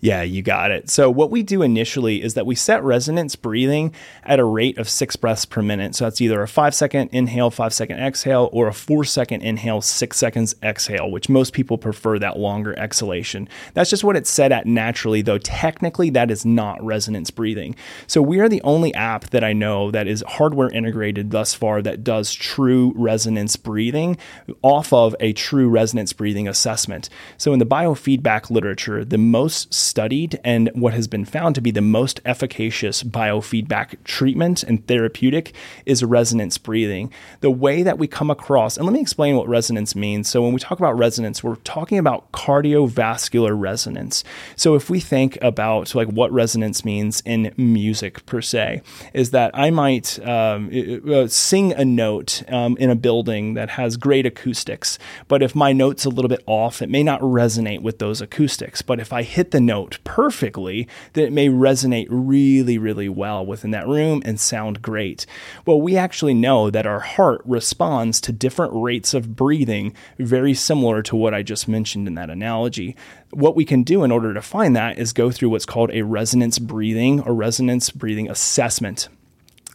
yeah, you got it. So, what we do initially is that we set resonance breathing at a rate of six breaths per minute. So, that's either a five second inhale, five second exhale, or a four second inhale, six seconds exhale, which most people prefer that longer exhalation. That's just what it's set at naturally, though technically that is not resonance breathing. So, we are the only app that I know that is hardware integrated thus far that does true resonance breathing off of a true resonance breathing assessment. So, in the biofeedback literature, the most studied and what has been found to be the most efficacious biofeedback treatment and therapeutic is resonance breathing. The way that we come across, and let me explain what resonance means. So, when we talk about resonance, we're talking about cardiovascular resonance. So, if we think about like what resonance means in music per se, is that I might um, uh, sing a note um, in a building that has great acoustics, but if my note's a little bit off, it may not resonate with those acoustics. But if I hit the note note perfectly, then it may resonate really, really well within that room and sound great. Well, we actually know that our heart responds to different rates of breathing, very similar to what I just mentioned in that analogy. What we can do in order to find that is go through what's called a resonance breathing or resonance breathing assessment.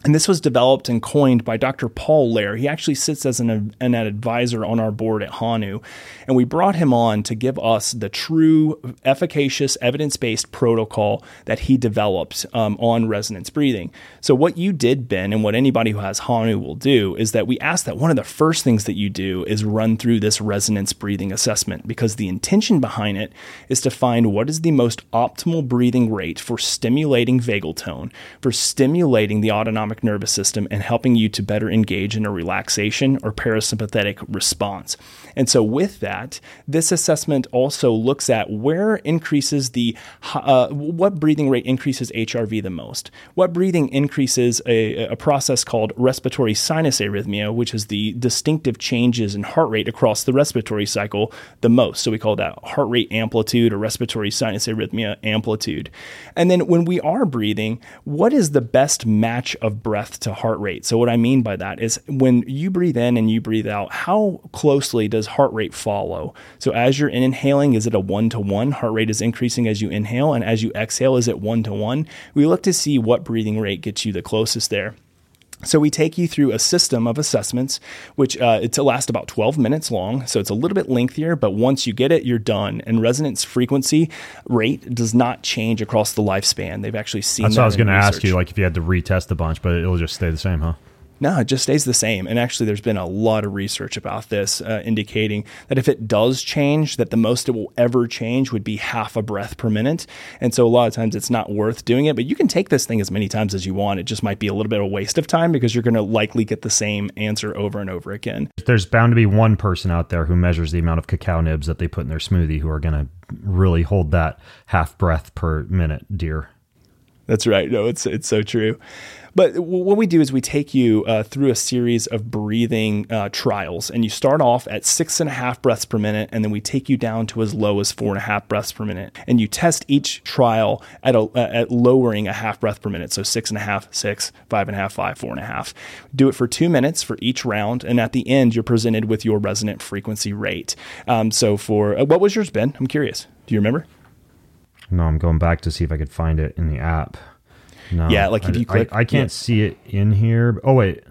And this was developed and coined by Dr. Paul Lehrer. He actually sits as an, an advisor on our board at Hanu. And we brought him on to give us the true, efficacious, evidence based protocol that he developed um, on resonance breathing. So, what you did, Ben, and what anybody who has Hanu will do is that we ask that one of the first things that you do is run through this resonance breathing assessment because the intention behind it is to find what is the most optimal breathing rate for stimulating vagal tone, for stimulating the autonomic autonomic nervous system and helping you to better engage in a relaxation or parasympathetic response. And so, with that, this assessment also looks at where increases the uh, what breathing rate increases HRV the most. What breathing increases a, a process called respiratory sinus arrhythmia, which is the distinctive changes in heart rate across the respiratory cycle the most. So we call that heart rate amplitude or respiratory sinus arrhythmia amplitude. And then when we are breathing, what is the best match of breath to heart rate. So, what I mean by that is when you breathe in and you breathe out, how closely does heart rate follow? So, as you're inhaling, is it a one to one? Heart rate is increasing as you inhale, and as you exhale, is it one to one? We look to see what breathing rate gets you the closest there. So we take you through a system of assessments, which uh, it's to last about 12 minutes long. So it's a little bit lengthier, but once you get it, you're done. And resonance frequency rate does not change across the lifespan. They've actually seen. That's that what I was going to ask you, like if you had to retest a bunch, but it'll just stay the same, huh? No, it just stays the same. And actually, there's been a lot of research about this uh, indicating that if it does change, that the most it will ever change would be half a breath per minute. And so a lot of times it's not worth doing it, but you can take this thing as many times as you want. It just might be a little bit of a waste of time because you're going to likely get the same answer over and over again. There's bound to be one person out there who measures the amount of cacao nibs that they put in their smoothie who are going to really hold that half breath per minute dear. That's right. No, it's it's so true. But what we do is we take you uh, through a series of breathing uh, trials, and you start off at six and a half breaths per minute, and then we take you down to as low as four and a half breaths per minute, and you test each trial at a, at lowering a half breath per minute, so six and a half, six, five and a half, five, four and a half. Do it for two minutes for each round, and at the end you're presented with your resonant frequency rate. Um, so for uh, what was yours, Ben? I'm curious. Do you remember? No, I'm going back to see if I could find it in the app. No, Yeah, like if I- you click- I, I can't yeah. see it in here. Oh wait,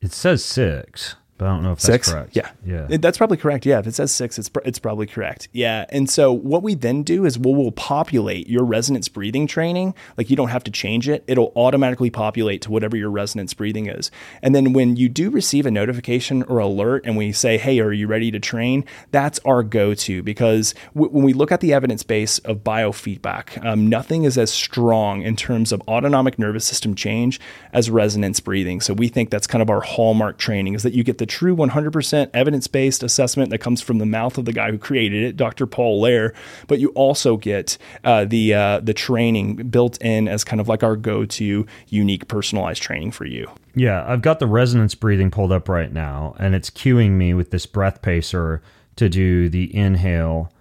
it says six, but I don't know if that's six? correct. yeah. Yeah. It- that's probably correct. Yeah if it says six it's, pr- it's probably correct. Yeah and so what we then do is we'll, we'll populate your resonance breathing training. Like you don't have to change it. It'll automatically populate to whatever your resonance breathing is. And then when you do receive a notification or alert and we say hey are you ready to train? That's our go-to because w- when we look at the evidence base of biofeedback um, nothing is as strong in terms of autonomic nervous system change as resonance breathing. So we think that's kind of our hallmark training is that you get the true 100% evidence-based assessment that comes from the mouth of the guy who created it dr paul lehrer. But you also get uh, the uh, the training built in as kind of like our go-to unique personalized training for you. Yeah, I've got the resonance breathing pulled up right now, and it's cueing me with this breath pacer to do the inhale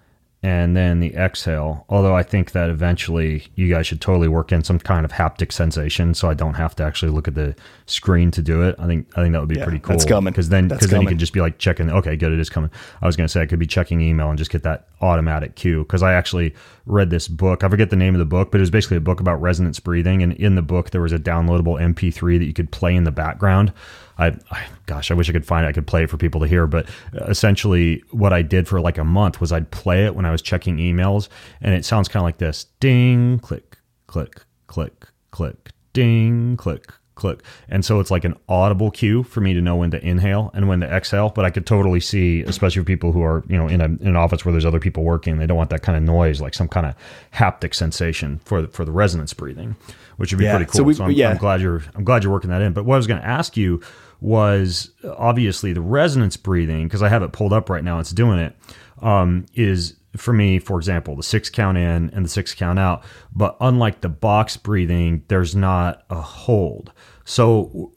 and then the exhale. Although I think that eventually you guys should totally work in some kind of haptic sensation, so I don't have to actually look at the screen to do it. I think I think that would be Yeah, pretty cool. that's coming. because then because then you could just be like checking. Okay, good, it is coming. I was going to say I could be checking email and just get that automatic cue because I actually read this book. I forget the name of the book, but it was basically a book about resonance breathing. And in the book, there was a downloadable MP3 that you could play in the background. I, I gosh, I wish I could find it. I could play it for people to hear. But uh, essentially, what I did for like a month was I'd play it when I was checking emails, and it sounds kind of like this: ding, click, click, click, click, ding, click, click. And so it's like an audible cue for me to know when to inhale and when to exhale. But I could totally see, especially for people who are, you know, in, a, in an office where there's other people working, they don't want that kind of noise, like some kind of haptic sensation for the, for the resonance breathing, which would be Yeah. pretty So cool. we- So, I'm, yeah. I'm glad you're I'm glad you're working that in. But what I was going to ask you was obviously the resonance breathing because I have it pulled up right now. It's doing it. Um, is for me, for example, the six count in and the six count out. But unlike the box breathing, there's not a hold. So,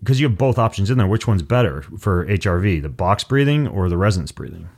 because you have both options in there, which one's better for HRV, the box breathing or the resonance breathing?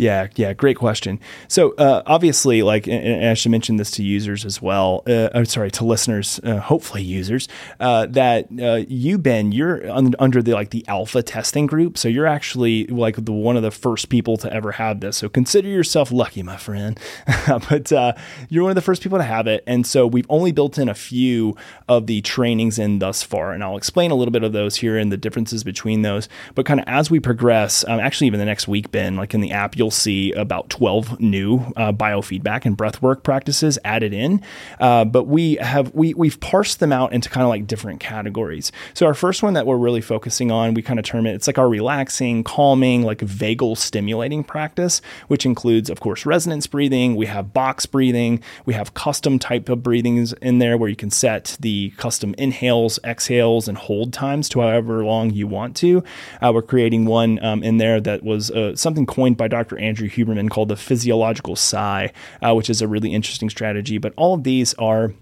Yeah, yeah, great question. So uh, obviously, like, I should mention this to users as well. Uh, I'm sorry, to listeners, uh, hopefully users, uh, that uh, you Ben, you're un- under the like the alpha testing group, so you're actually like the one of the first people to ever have this. So consider yourself lucky, my friend. but uh, you're one of the first people to have it, and so we've only built in a few of the trainings in thus far, and I'll explain a little bit of those here and the differences between those. But kind of as we progress, um, actually even the next week, Ben, like in the app, you'll see about 12 new uh, biofeedback and breathwork practices added in. Uh, but we have we we've parsed them out into kind of like different categories. So our first one that we're really focusing on, we kind of term it, it's like our relaxing, calming, like vagal stimulating practice, which includes, of course, resonance breathing. We have box breathing. We have custom type of breathings in there where you can set the custom inhales, exhales, and hold times to however long you want to. Uh, we're creating one um, in there that was uh, something coined by Dr. Andrew Huberman called the physiological sigh, uh, which is a really interesting strategy. But all of these are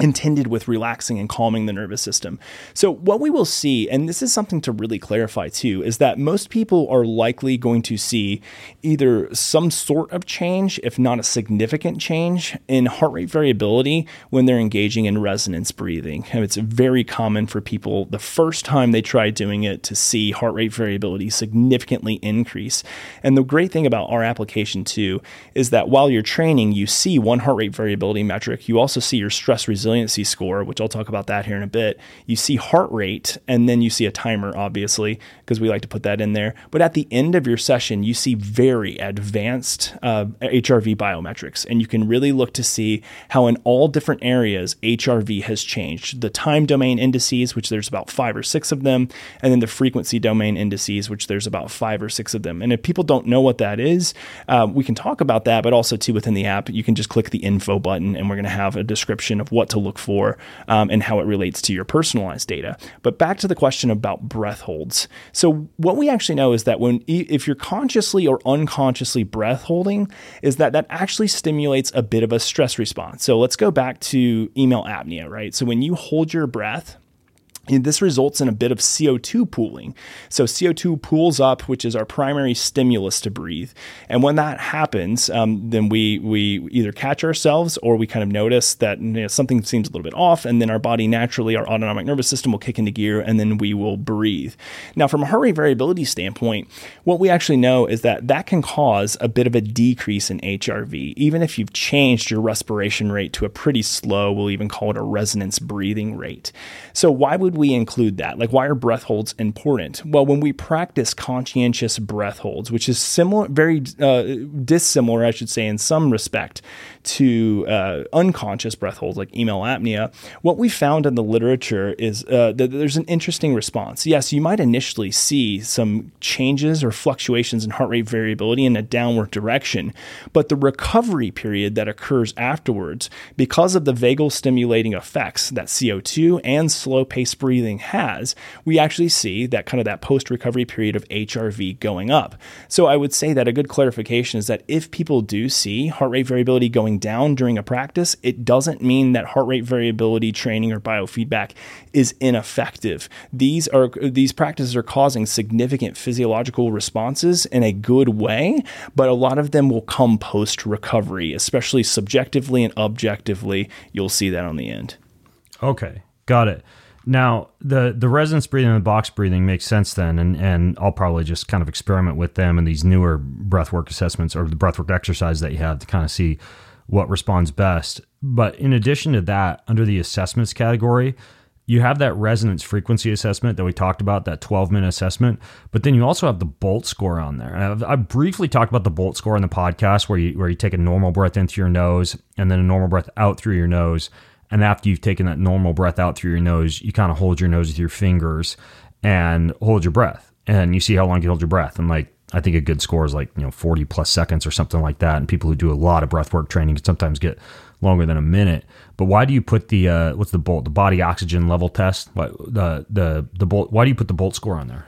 intended with relaxing and calming the nervous system. So, what we will see, and this is something to really clarify too, is that most people are likely going to see either some sort of change, if not a significant change, in heart rate variability when they're engaging in resonance breathing. And it's very common for people the first time they try doing it to see heart rate variability significantly increase. And the great thing about our application too is that while you're training, you see one heart rate variability metric, you also see your stress resilience resiliency score, which I'll talk about that here in a bit, you see heart rate and then you see a timer, obviously, because we like to put that in there. But at the end of your session, you see very advanced uh, HRV biometrics, and you can really look to see how in all different areas HRV has changed. The time domain indices, which there's about five or six of them, and then the frequency domain indices, which there's about five or six of them. And if people don't know what that is, uh, we can talk about that, but also too within the app, you can just click the info button, and we're going to have a description of what to look for um, and how it relates to your personalized data. But back to the question about breath holds. So what we actually know is that when if you're consciously or unconsciously breath holding, is that that actually stimulates a bit of a stress response. So let's go back to email apnea, right? So when you hold your breath, this results in a bit of CO2 pooling. So, CO2 pools up, which is our primary stimulus to breathe. And when that happens, um, then we, we either catch ourselves or we kind of notice that you know, something seems a little bit off. And then our body naturally, our autonomic nervous system will kick into gear and then we will breathe. Now, from a heart rate variability standpoint, what we actually know is that that can cause a bit of a decrease in HRV. Even if you've changed your respiration rate to a pretty slow, we'll even call it a resonance breathing rate. So, why would we include that? Like, why are breath holds important? Well, when we practice conscientious breath holds, which is similar, very uh, dissimilar, I should say, in some respect to uh, unconscious breath holds like email apnea, what we found in the literature is uh, that there's an interesting response. Yes, you might initially see some changes or fluctuations in heart rate variability in a downward direction, but the recovery period that occurs afterwards, because of the vagal stimulating effects that CO2 and slow pace breathing has, we actually see that kind of that post recovery period of HRV going up. So I would say that a good clarification is that if people do see heart rate variability going down during a practice, it doesn't mean that heart rate variability training or biofeedback is ineffective. These are these practices are causing significant physiological responses in a good way, but a lot of them will come post recovery, especially subjectively and objectively. You'll see that on the end. Okay, got it. Now, the the resonance breathing and the box breathing makes sense then, and and I'll probably just kind of experiment with them and these newer breathwork assessments or the breathwork exercise that you have to kind of see what responds best. But in addition to that, under the assessments category, you have that resonance frequency assessment that we talked about, that 12 minute assessment, but then you also have the Bolt score on there. I've, I've, briefly talked about the Bolt score in the podcast where you, where you take a normal breath into your nose and then a normal breath out through your nose. And after you've taken that normal breath out through your nose, you kind of hold your nose with your fingers and hold your breath. And you see how long you hold your breath. And like I think a good score is like, you know, 40 plus seconds or something like that. And people who do a lot of breath work training can sometimes get longer than a minute. But why do you put the, uh, what's the bolt, the body oxygen level test? What, the, the, the bolt, why do you put the bolt score on there?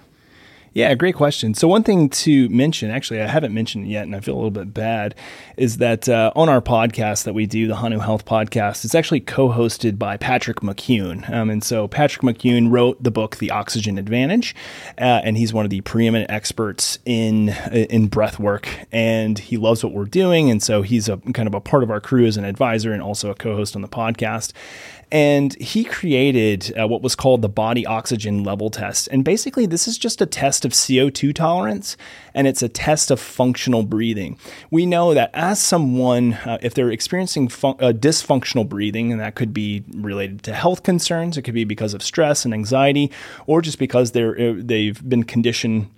Yeah, great question. So, one thing to mention, actually, I haven't mentioned it yet, and I feel a little bit bad, is that uh, on our podcast that we do, the Hanu Health podcast, it's actually co hosted by Patrick McKeown. Um, and so, Patrick McKeown wrote the book, The Oxygen Advantage, uh, and he's one of the preeminent experts in, in breath work, and he loves what we're doing. And so, he's a kind of a part of our crew as an advisor and also a co host on the podcast. And he created uh, what was called the body oxygen level test. And basically, this is just a test of CO2 tolerance and it's a test of functional breathing. We know that as someone, uh, if they're experiencing fun- uh, dysfunctional breathing, and that could be related to health concerns, it could be because of stress and anxiety, or just because they're, uh, they've been conditioned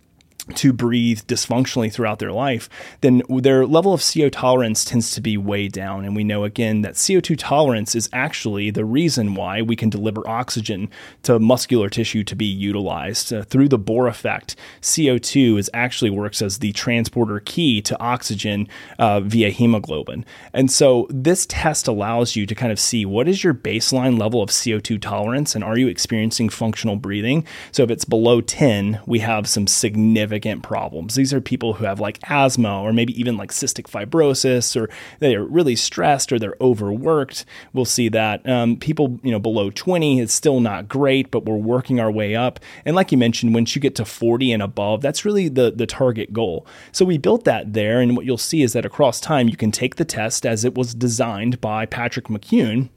to breathe dysfunctionally throughout their life, then their level of CO tolerance tends to be way down. And we know again that CO2 tolerance is actually the reason why we can deliver oxygen to muscular tissue to be utilized. Uh, through the Bohr effect, CO2 is actually works as the transporter key to oxygen uh, via hemoglobin. And so this test allows you to kind of see what is your baseline level of CO2 tolerance and are you experiencing functional breathing? So if it's below 10, we have some significant significant problems. These are people who have like asthma or maybe even like cystic fibrosis or they are really stressed or they're overworked. We'll see that um, people, you know, below 20, is still not great, but we're working our way up. And like you mentioned, once you get to 40 and above, that's really the, the target goal. So we built that there. And what you'll see is that across time, you can take the test as it was designed by Patrick McKeown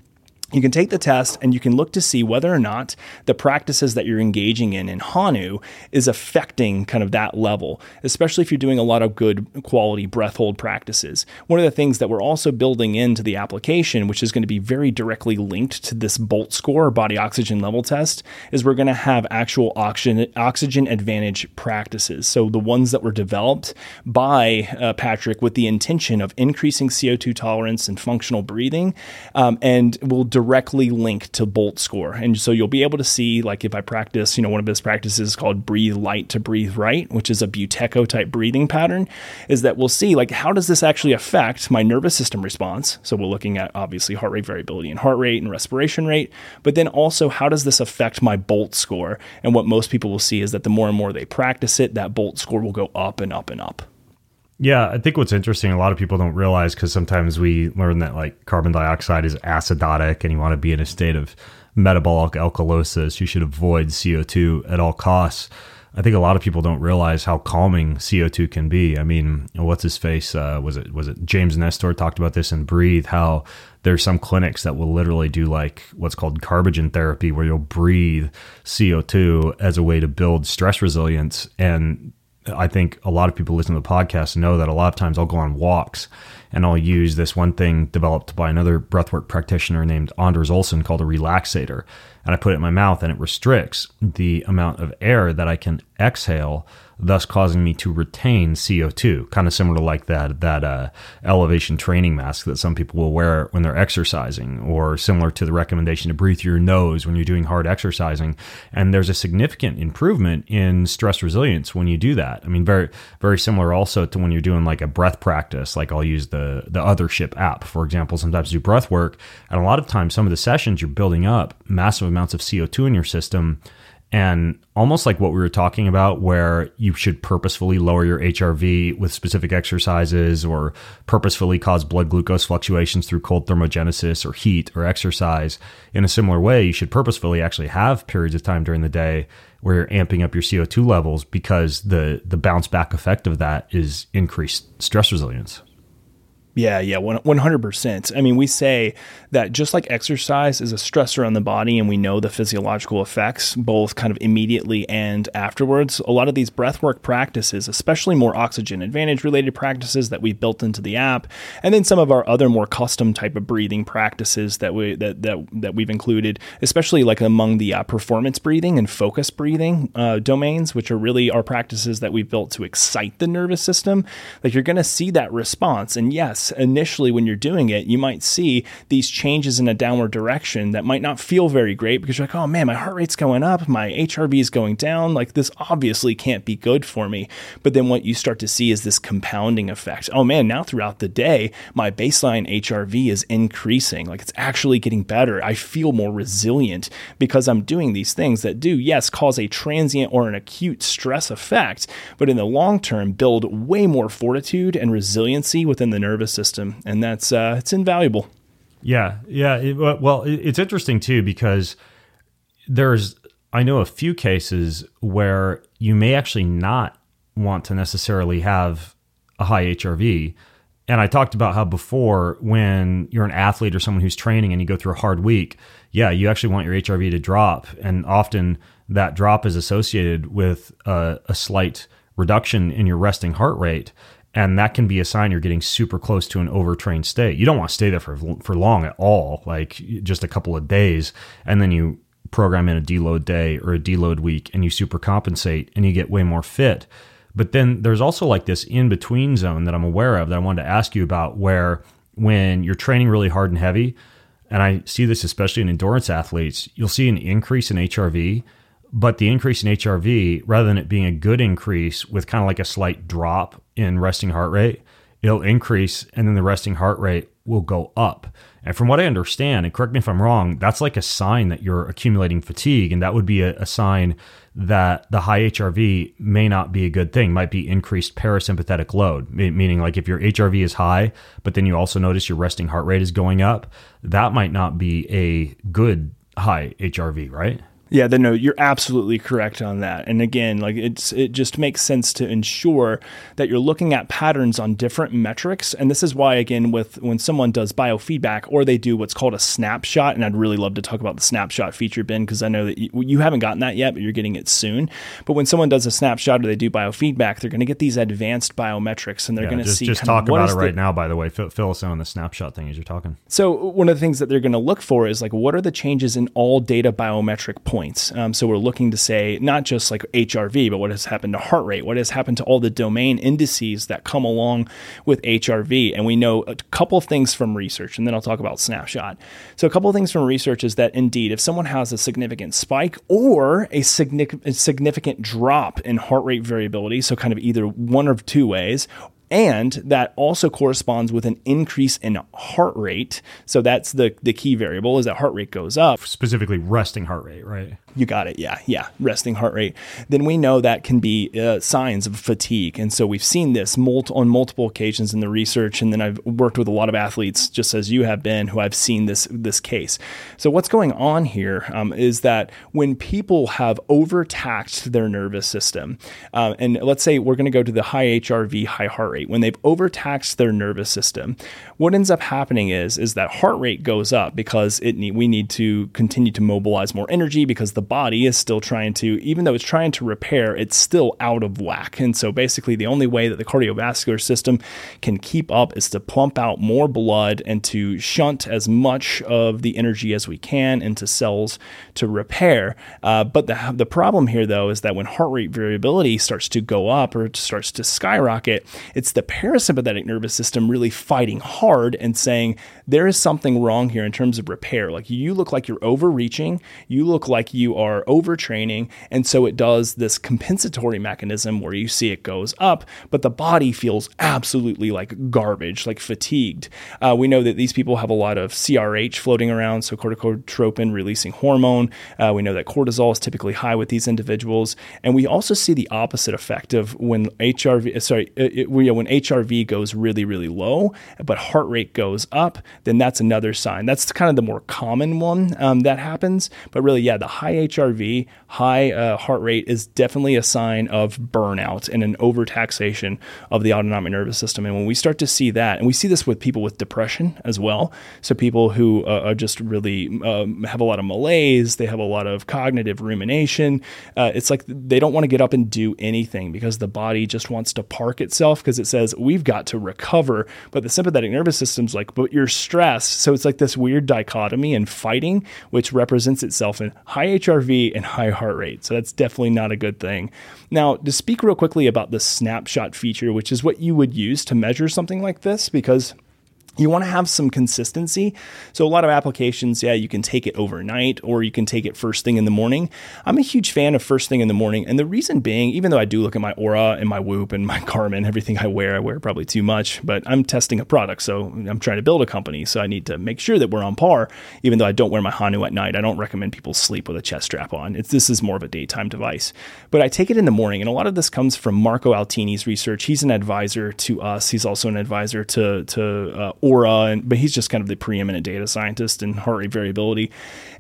you can take the test and you can look to see whether or not the practices that you're engaging in in Hanu is affecting kind of that level, especially if you're doing a lot of good quality breath hold practices. One of the things that we're also building into the application, which is going to be very directly linked to this BOLT score, body oxygen level test, is we're going to have actual oxygen, oxygen advantage practices. So the ones that were developed by uh, Patrick with the intention of increasing CO2 tolerance and functional breathing, um, and will directly linked to BOLT score. And so you'll be able to see, like if I practice, you know, one of his practices called breathe light to breathe right, which is a Buteyko type breathing pattern, is that we'll see like how does this actually affect my nervous system response? So we're looking at obviously heart rate variability and heart rate and respiration rate, but then also how does this affect my BOLT score? And what most people will see is that the more and more they practice it, that BOLT score will go up and up and up. Yeah, I think what's interesting, a lot of people don't realize because sometimes we learn that like carbon dioxide is acidotic and you want to be in a state of metabolic alkalosis. You should avoid CO2 at all costs. I think a lot of people don't realize how calming CO2 can be. I mean, what's his face? Uh, was it was it James Nestor talked about this in Breathe? How there's some clinics that will literally do like what's called carbogen therapy, where you'll breathe CO2 as a way to build stress resilience. And I think a lot of people listen to the podcast know that a lot of times I'll go on walks and I'll use this one thing developed by another breathwork practitioner named Anders Olsson called a relaxator. And I put it in my mouth and it restricts the amount of air that I can exhale thus causing me to retain CO2, kind of similar to like that that uh, elevation training mask that some people will wear when they're exercising, or similar to the recommendation to breathe through your nose when you're doing hard exercising. And there's a significant improvement in stress resilience when you do that. I mean, very very similar also to when you're doing like a breath practice. Like I'll use the the Othership app, for example. Sometimes do breath work, and a lot of times some of the sessions you're building up massive amounts of CO2 in your system and almost like what we were talking about, where you should purposefully lower your HRV with specific exercises or purposefully cause blood glucose fluctuations through cold thermogenesis or heat or exercise. In a similar way, you should purposefully actually have periods of time during the day where you're amping up your CO2 levels because the, the bounce back effect of that is increased stress resilience. Yeah, yeah, 100%. I mean, we say that just like exercise is a stressor on the body and we know the physiological effects both kind of immediately and afterwards, a lot of these breathwork practices, especially more oxygen advantage related practices that we've built into the app, and then some of our other more custom type of breathing practices that we that that, that we've included, especially like among the uh, performance breathing and focus breathing uh, domains, which are really our practices that we've built to excite the nervous system. Like you're going to see that response. And yes, initially when you're doing it, you might see these changes in a downward direction that might not feel very great because you're like, oh man, my heart rate's going up, my HRV is going down. Like this obviously can't be good for me. But then what you start to see is this compounding effect. Oh man, now throughout the day, my baseline HRV is increasing. Like it's actually getting better. I feel more resilient because I'm doing these things that do, yes, cause a transient or an acute stress effect, but in the long term, build way more fortitude and resiliency within the nervous system, and that's uh, it's invaluable. Yeah, yeah. It, well, it's interesting too because there's I know a few cases where you may actually not want to necessarily have a high HRV. And I talked about how before, when you're an athlete or someone who's training and you go through a hard week, yeah, you actually want your HRV to drop. And often that drop is associated with a, a slight reduction in your resting heart rate and that can be a sign you're getting super close to an overtrained state. You don't want to stay there for for long at all, like just a couple of days, and then you program in a deload day or a deload week, and you super compensate, and you get way more fit. But then there's also like this in between zone that I'm aware of that I wanted to ask you about, where when you're training really hard and heavy, and I see this especially in endurance athletes, you'll see an increase in HRV, but the increase in HRV, rather than it being a good increase with kind of like a slight drop in resting heart rate, it'll increase and then the resting heart rate will go up. And from what I understand, and correct me if I'm wrong, that's like a sign that you're accumulating fatigue. And that would be a, a sign that the high HRV may not be a good thing, might be increased parasympathetic load, meaning like if your HRV is high, but then you also notice your resting heart rate is going up, that might not be a good high HRV, right? Yeah, then no, you're absolutely correct on that. And again, like it's it just makes sense to ensure that you're looking at patterns on different metrics. And this is why again with when someone does biofeedback or they do what's called a snapshot, and I'd really love to talk about the snapshot feature, Ben, because I know that you, you, haven't gotten that yet, but you're getting it soon. But when someone does a snapshot or they do biofeedback, they're going to get these advanced biometrics, and they're yeah, going to see. Just talk about it right the, now. By the way, fill, fill us in on the snapshot thing as you're talking. So one of the things that they're going to look for is like what are the changes in all data biometric points points. Um, so we're looking to say not just like HRV, but what has happened to heart rate, what has happened to all the domain indices that come along with HRV. And we know a couple things from research, and then I'll talk about snapshot. So a couple of things from research is that indeed, if someone has a significant spike or a significant drop in heart rate variability, so kind of either one of two ways, and that also corresponds with an increase in heart rate. So that's the the key variable is that heart rate goes up. Specifically resting heart rate, right? You got it. Yeah, yeah, resting heart rate. Then we know that can be uh, signs of fatigue, and so we've seen this on multiple occasions in the research. And then I've worked with a lot of athletes, just as you have been, who I've seen this this case. So what's going on here um, is that when people have overtaxed their nervous system, uh, and let's say we're going to go to the high HRV, high heart rate, when they've overtaxed their nervous system, what ends up happening is is that heart rate goes up because it need, we need to continue to mobilize more energy because the body is still trying to, even though it's trying to repair, it's still out of whack. And so basically, the only way that the cardiovascular system can keep up is to pump out more blood and to shunt as much of the energy as we can into cells to repair. Uh, but the, the problem here, though, is that when heart rate variability starts to go up or starts to skyrocket, it's the parasympathetic nervous system really fighting hard and saying, there is something wrong here in terms of repair. Like you look like you're overreaching, you look like you are overtraining. And so it does this compensatory mechanism where you see it goes up, but the body feels absolutely like garbage, like fatigued. Uh, we know that these people have a lot of CRH floating around, so corticotropin releasing hormone. Uh, we know that cortisol is typically high with these individuals. And we also see the opposite effect of when HRV, sorry, uh, it, it, HRV goes really, really low, but heart rate goes up, then that's another sign. That's kind of the more common one um, that happens. But really, yeah, the high HRV, high uh, heart rate is definitely a sign of burnout and an overtaxation of the autonomic nervous system. And when we start to see that, and we see this with people with depression as well, so people who uh, are just really um, have a lot of malaise, they have a lot of cognitive rumination. Uh, it's like they don't want to get up and do anything because the body just wants to park itself because it says we've got to recover. But the sympathetic nervous system's like, but you're stressed. So it's like this weird dichotomy and fighting, which represents itself in high HRV and high heart rate. So that's definitely not a good thing. Now, to speak real quickly about the snapshot feature, which is what you would use to measure something like this, because you want to have some consistency. So, a lot of applications, yeah, you can take it overnight or you can take it first thing in the morning. I'm a huge fan of first thing in the morning. And the reason being, even though I do look at my Oura and my Whoop and my Garmin, everything I wear, I wear probably too much, but I'm testing a product. So, I'm trying to build a company. So, I need to make sure that we're on par, even though I don't wear my Hanu at night. I don't recommend people sleep with a chest strap on. It's, this is more of a daytime device. But I take it in the morning. And a lot of this comes from Marco Altini's research. He's an advisor to us, he's also an advisor to, to uh, Oura, and, but he's just kind of the preeminent data scientist in heart rate variability.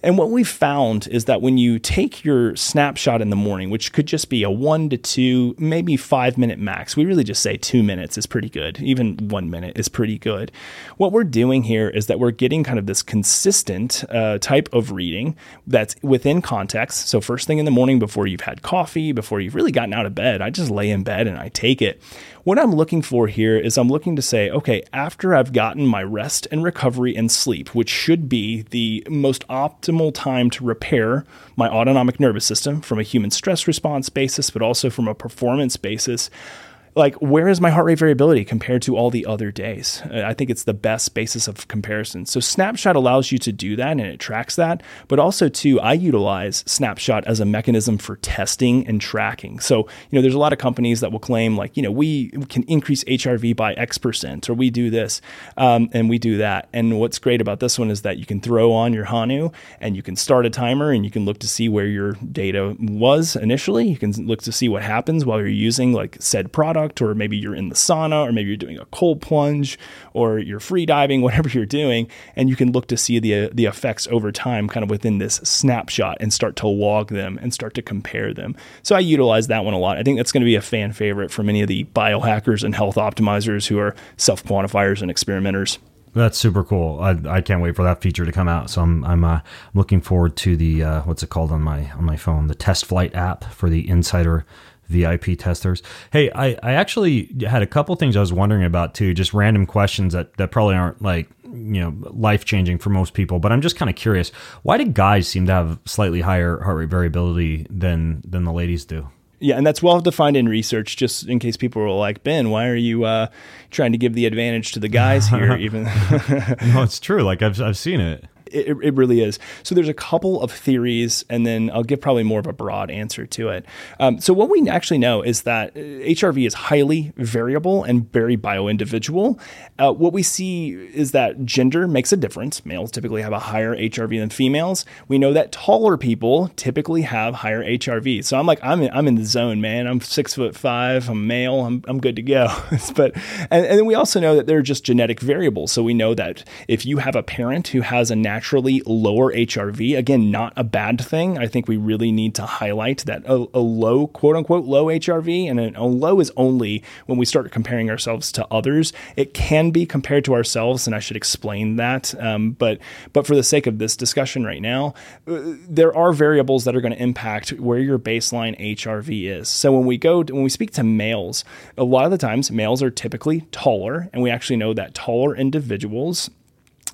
And what we've found is that when you take your snapshot in the morning, which could just be a one to two, maybe five minute max, we really just say two minutes is pretty good. Even one minute is pretty good. What we're doing here is that we're getting kind of this consistent uh, type of reading that's within context. So, first thing in the morning before you've had coffee, before you've really gotten out of bed, I just lay in bed and I take it. What I'm looking for here is I'm looking to say, okay, after I've gotten my rest and recovery and sleep, which should be the most optimal time to repair my autonomic nervous system from a human stress response basis, but also from a performance basis like where is my heart rate variability compared to all the other days? I think it's the best basis of comparison. So Snapshot allows you to do that and it tracks that. But also too, I utilize Snapshot as a mechanism for testing and tracking. So you know, there's a lot of companies that will claim like you know we can increase HRV by X percent or we do this um, and we do that. And what's great about this one is that you can throw on your Hanu and you can start a timer and you can look to see where your data was initially. You can look to see what happens while you're using like said product, or maybe you're in the sauna, or maybe you're doing a cold plunge, or you're free diving, whatever you're doing, and you can look to see the the effects over time, kind of within this snapshot, and start to log them and start to compare them. So I utilize that one a lot. I think that's going to be a fan favorite for many of the biohackers and health optimizers who are self quantifiers and experimenters. That's super cool. I, I can't wait for that feature to come out. So I'm I'm uh, looking forward to the uh, what's it called on my on my phone, the TestFlight app for the Insider VIP testers. Hey, I, I actually had a couple things I was wondering about too, just random questions that, that probably aren't like, you know, life changing for most people, but I'm just kind of curious. Why do guys seem to have slightly higher heart rate variability than than the ladies do? Yeah, and that's well defined in research. Just in case people were like, Ben, why are you uh, trying to give the advantage to the guys here? Even no, it's true. Like I've I've seen it. It, it, really is. So there's a couple of theories, and then I'll give probably more of a broad answer to it. Um, so what we actually know is that HRV uh, is highly variable and very bio-individual. Uh, what we see is that gender makes a difference. Males typically have a higher HRV than females. We know that taller people typically have higher HRV. So I'm like, I'm in, I'm in the zone, man. I'm six foot five. I'm male. I'm, I'm good to go. but and, and then we also know that there are just genetic variables. So we know that if you have a parent who has a natural naturally lower HRV. Again, not a bad thing. I think we really need to highlight that a, a low, quote unquote, low HRV, and a low is only when we start comparing ourselves to others. It can be compared to ourselves, and I should explain that. Um, but but for the sake of this discussion right now, uh, there are variables that are going to impact where your baseline HRV is. So when we go to, when we speak to males, a lot of the times males are typically taller, and we actually know that taller individuals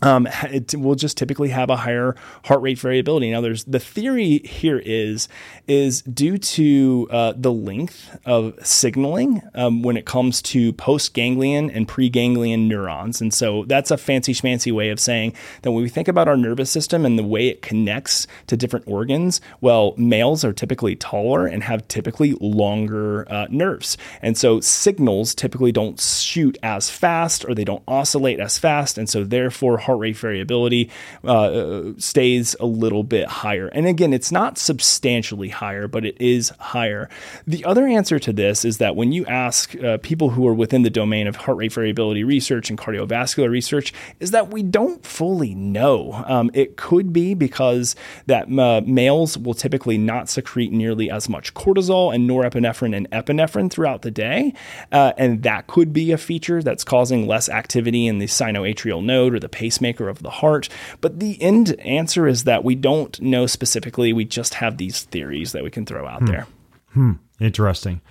um, it will just typically have a higher heart rate variability. Now, there's the theory here is is due to uh, the length of signaling um, when it comes to postganglion and preganglion neurons, and so that's a fancy schmancy way of saying that when we think about our nervous system and the way it connects to different organs, well, males are typically taller and have typically longer uh, nerves, and so signals typically don't shoot as fast or they don't oscillate as fast, and so therefore heart rate variability uh, stays a little bit higher. And again, it's not substantially higher, but it is higher. The other answer to this is that when you ask uh, people who are within the domain of heart rate variability research and cardiovascular research, is that we don't fully know. Um, it could be because that uh, males will typically not secrete nearly as much cortisol and norepinephrine and epinephrine throughout the day, uh, and that could be a feature that's causing less activity in the sinoatrial node or the pace pacemaker of the heart. But the end answer is that we don't know specifically. We just have these theories that we can throw out hmm. there. Hmm. Interesting.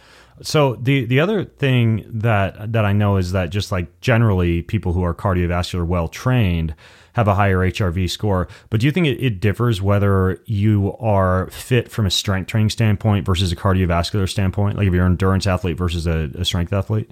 So the the other thing that that I know is that just like generally people who are cardiovascular well trained have a higher HRV score. But do you think it, it, differs whether you are fit from a strength training standpoint versus a cardiovascular standpoint? Like if you're an endurance athlete versus a, a strength athlete?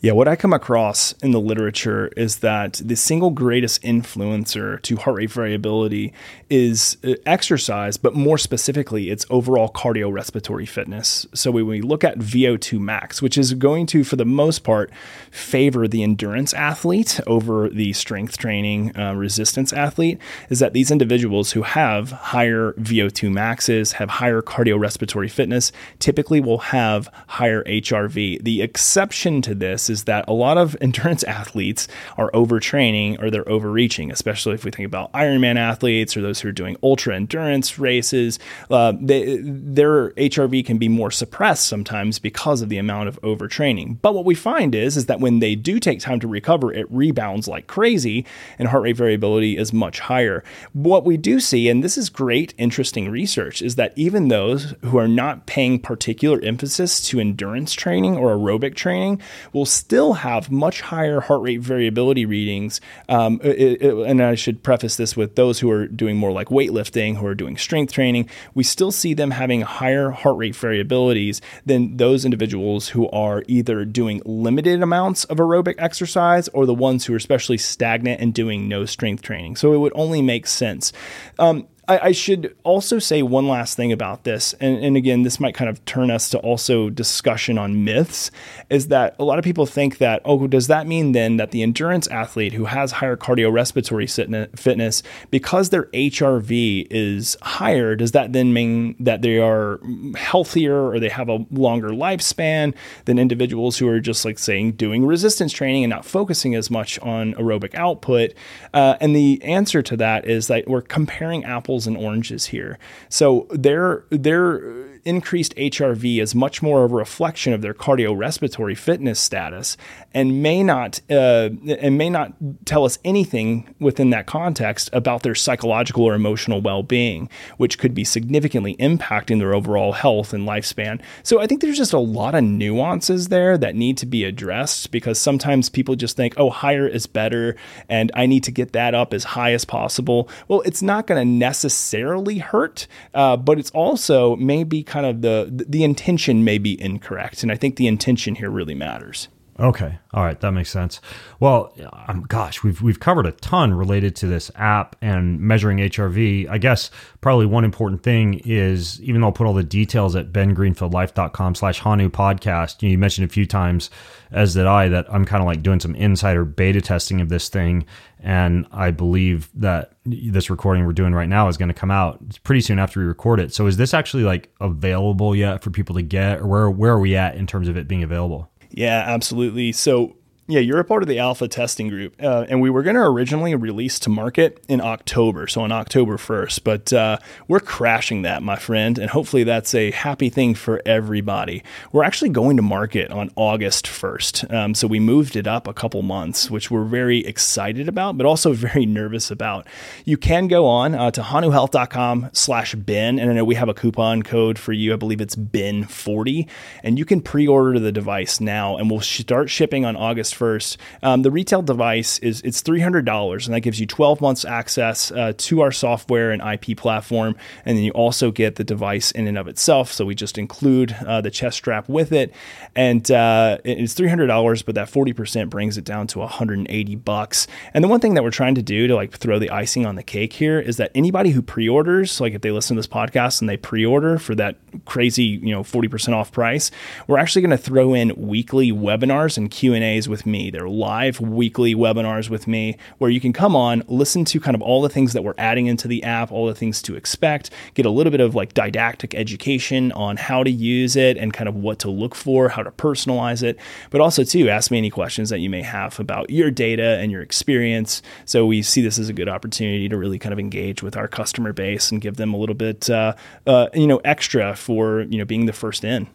Yeah, what I come across in the literature is that the single greatest influencer to heart rate variability is uh, exercise, but more specifically, it's overall cardiorespiratory fitness. So when we look at VO2 max, which is going to, for the most part, favor the endurance athlete over the strength training uh, resistance athlete, is that these individuals who have higher VO2 maxes, have higher cardiorespiratory fitness, typically will have higher HRV. The exception to this is that a lot of endurance athletes are overtraining or they're overreaching, especially if we think about Ironman athletes or those who are doing ultra endurance races. Uh, they, their HRV can be more suppressed sometimes because of the amount of overtraining. But what we find is, is that when they do take time to recover, it rebounds like crazy and heart rate variability is much higher. What we do see, and this is great, interesting research, is that even those who are not paying particular emphasis to endurance training or aerobic training will still have much higher heart rate variability readings. Um, it, it, and I should preface this with those who are doing more like weightlifting, who are doing strength training, we still see them having higher heart rate variabilities than those individuals who are either doing limited amounts of aerobic exercise or the ones who are especially stagnant and doing no strength training. So it would only make sense. Um, I, I, should also say one last thing about this, and, and, again, this might kind of turn us to also discussion on myths. Is that a lot of people think that, oh, does that mean then that the endurance athlete who has higher cardiorespiratory fitness, because their HRV is higher, does that then mean that they are healthier or they have a longer lifespan than individuals who are just like saying doing resistance training and not focusing as much on aerobic output? Uh, and the answer to that is that we're comparing apples apples and oranges here. So their their increased HRV is much more a reflection of their cardiorespiratory fitness status and may not uh, and may not tell us anything within that context about their psychological or emotional well-being, which could be significantly impacting their overall health and lifespan. So I think there's just a lot of nuances there that need to be addressed because sometimes people just think, "Oh, higher is better and I need to get that up as high as possible." Well, it's not going to necessarily hurt, uh, but it's also maybe kind of the the intention may be incorrect, and I think the intention here really matters. Okay. All right. That makes sense. Well, um, gosh, we've, we've covered a ton related to this app and measuring HRV. I guess probably one important thing is, even though I'll put all the details at bengreenfieldlife.com slash Hanu podcast, you mentioned a few times, as did I, that I'm kind of like doing some insider beta testing of this thing. And I believe that this recording we're doing right now is going to come out pretty soon after we record it. So is this actually like available yet for people to get or where, where are we at in terms of it being available? Yeah, absolutely. So yeah, you're a part of the alpha testing group, uh, and we were going to originally release to market in October, so on October 1st, but uh, we're crashing that, my friend, and hopefully that's a happy thing for everybody. We're actually going to market on August 1st, um, so we moved it up a couple months, which we're very excited about, but also very nervous about. You can go on uh, to hanuhealth.com slash Ben, and I know we have a coupon code for you. I believe it's Ben40, and you can pre-order the device now, and we'll start shipping on August first. Um, the retail device is it's three hundred dollars, and that gives you twelve months access uh, to our software and IP platform, and then you also get the device in and of itself. So we just include uh, the chest strap with it, and uh, it's three hundred dollars, but that forty percent brings it down to one hundred and eighty bucks. And the one thing that we're trying to do to like throw the icing on the cake here is that anybody who pre-orders, like if they listen to this podcast and they pre-order for that crazy you know forty percent off price, we're actually going to throw in weekly webinars and Q and A's with me. They're live weekly webinars with me where you can come on, listen to kind of all the things that we're adding into the app, all the things to expect, get a little bit of like didactic education on how to use it and kind of what to look for, how to personalize it, but also too ask me any questions that you may have about your data and your experience. So we see this as a good opportunity to really kind of engage with our customer base and give them a little bit, uh, uh, you know, extra for you know being the first in.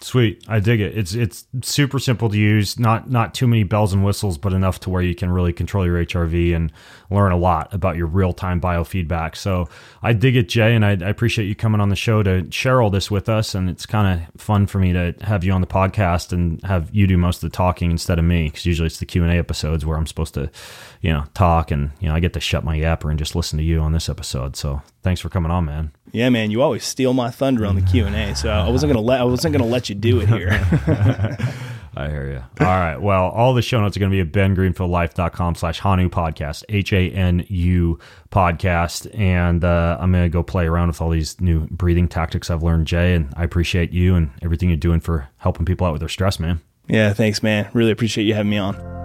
Sweet, I dig it. It's it's super simple to use. Not not too many bells and whistles, but enough to where you can really control your HRV and learn a lot about your real time biofeedback. So I dig it, Jay, and I, I, appreciate you coming on the show to share all this with us. And it's kind of fun for me to have you on the podcast and have you do most of the talking instead of me, because usually it's the Q and A episodes where I'm supposed to, you know, talk, and you know I get to shut my yapper and just listen to you on this episode. So thanks for coming on, man. Yeah, man, you always steal my thunder on the Q and A, so I wasn't gonna let I wasn't gonna let you do it here. I hear you. All right. Well, all the show notes are going to be at bengreenfieldlife.com slash Hanu podcast, H A N U podcast. And uh, I'm going to go play around with all these new breathing tactics I've learned, Jay. And I appreciate you and everything you're doing for helping people out with their stress, man. Yeah. Thanks, man. Really appreciate you having me on.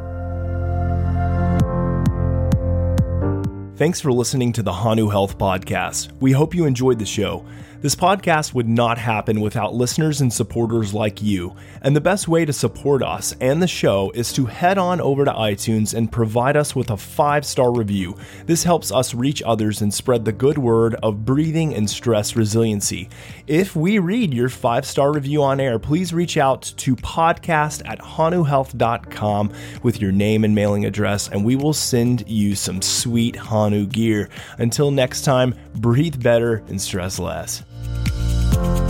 Thanks for listening to the Hanu Health Podcast. We hope you enjoyed the show. This podcast would not happen without listeners and supporters like you. And the best way to support us and the show is to head on over to iTunes and provide us with a five star review. This helps us reach others and spread the good word of breathing and stress resiliency. If we read your five star review on air, please reach out to podcast at hanuhealth.com with your name and mailing address, and we will send you some sweet Hanu gear. Until next time, breathe better and stress less love.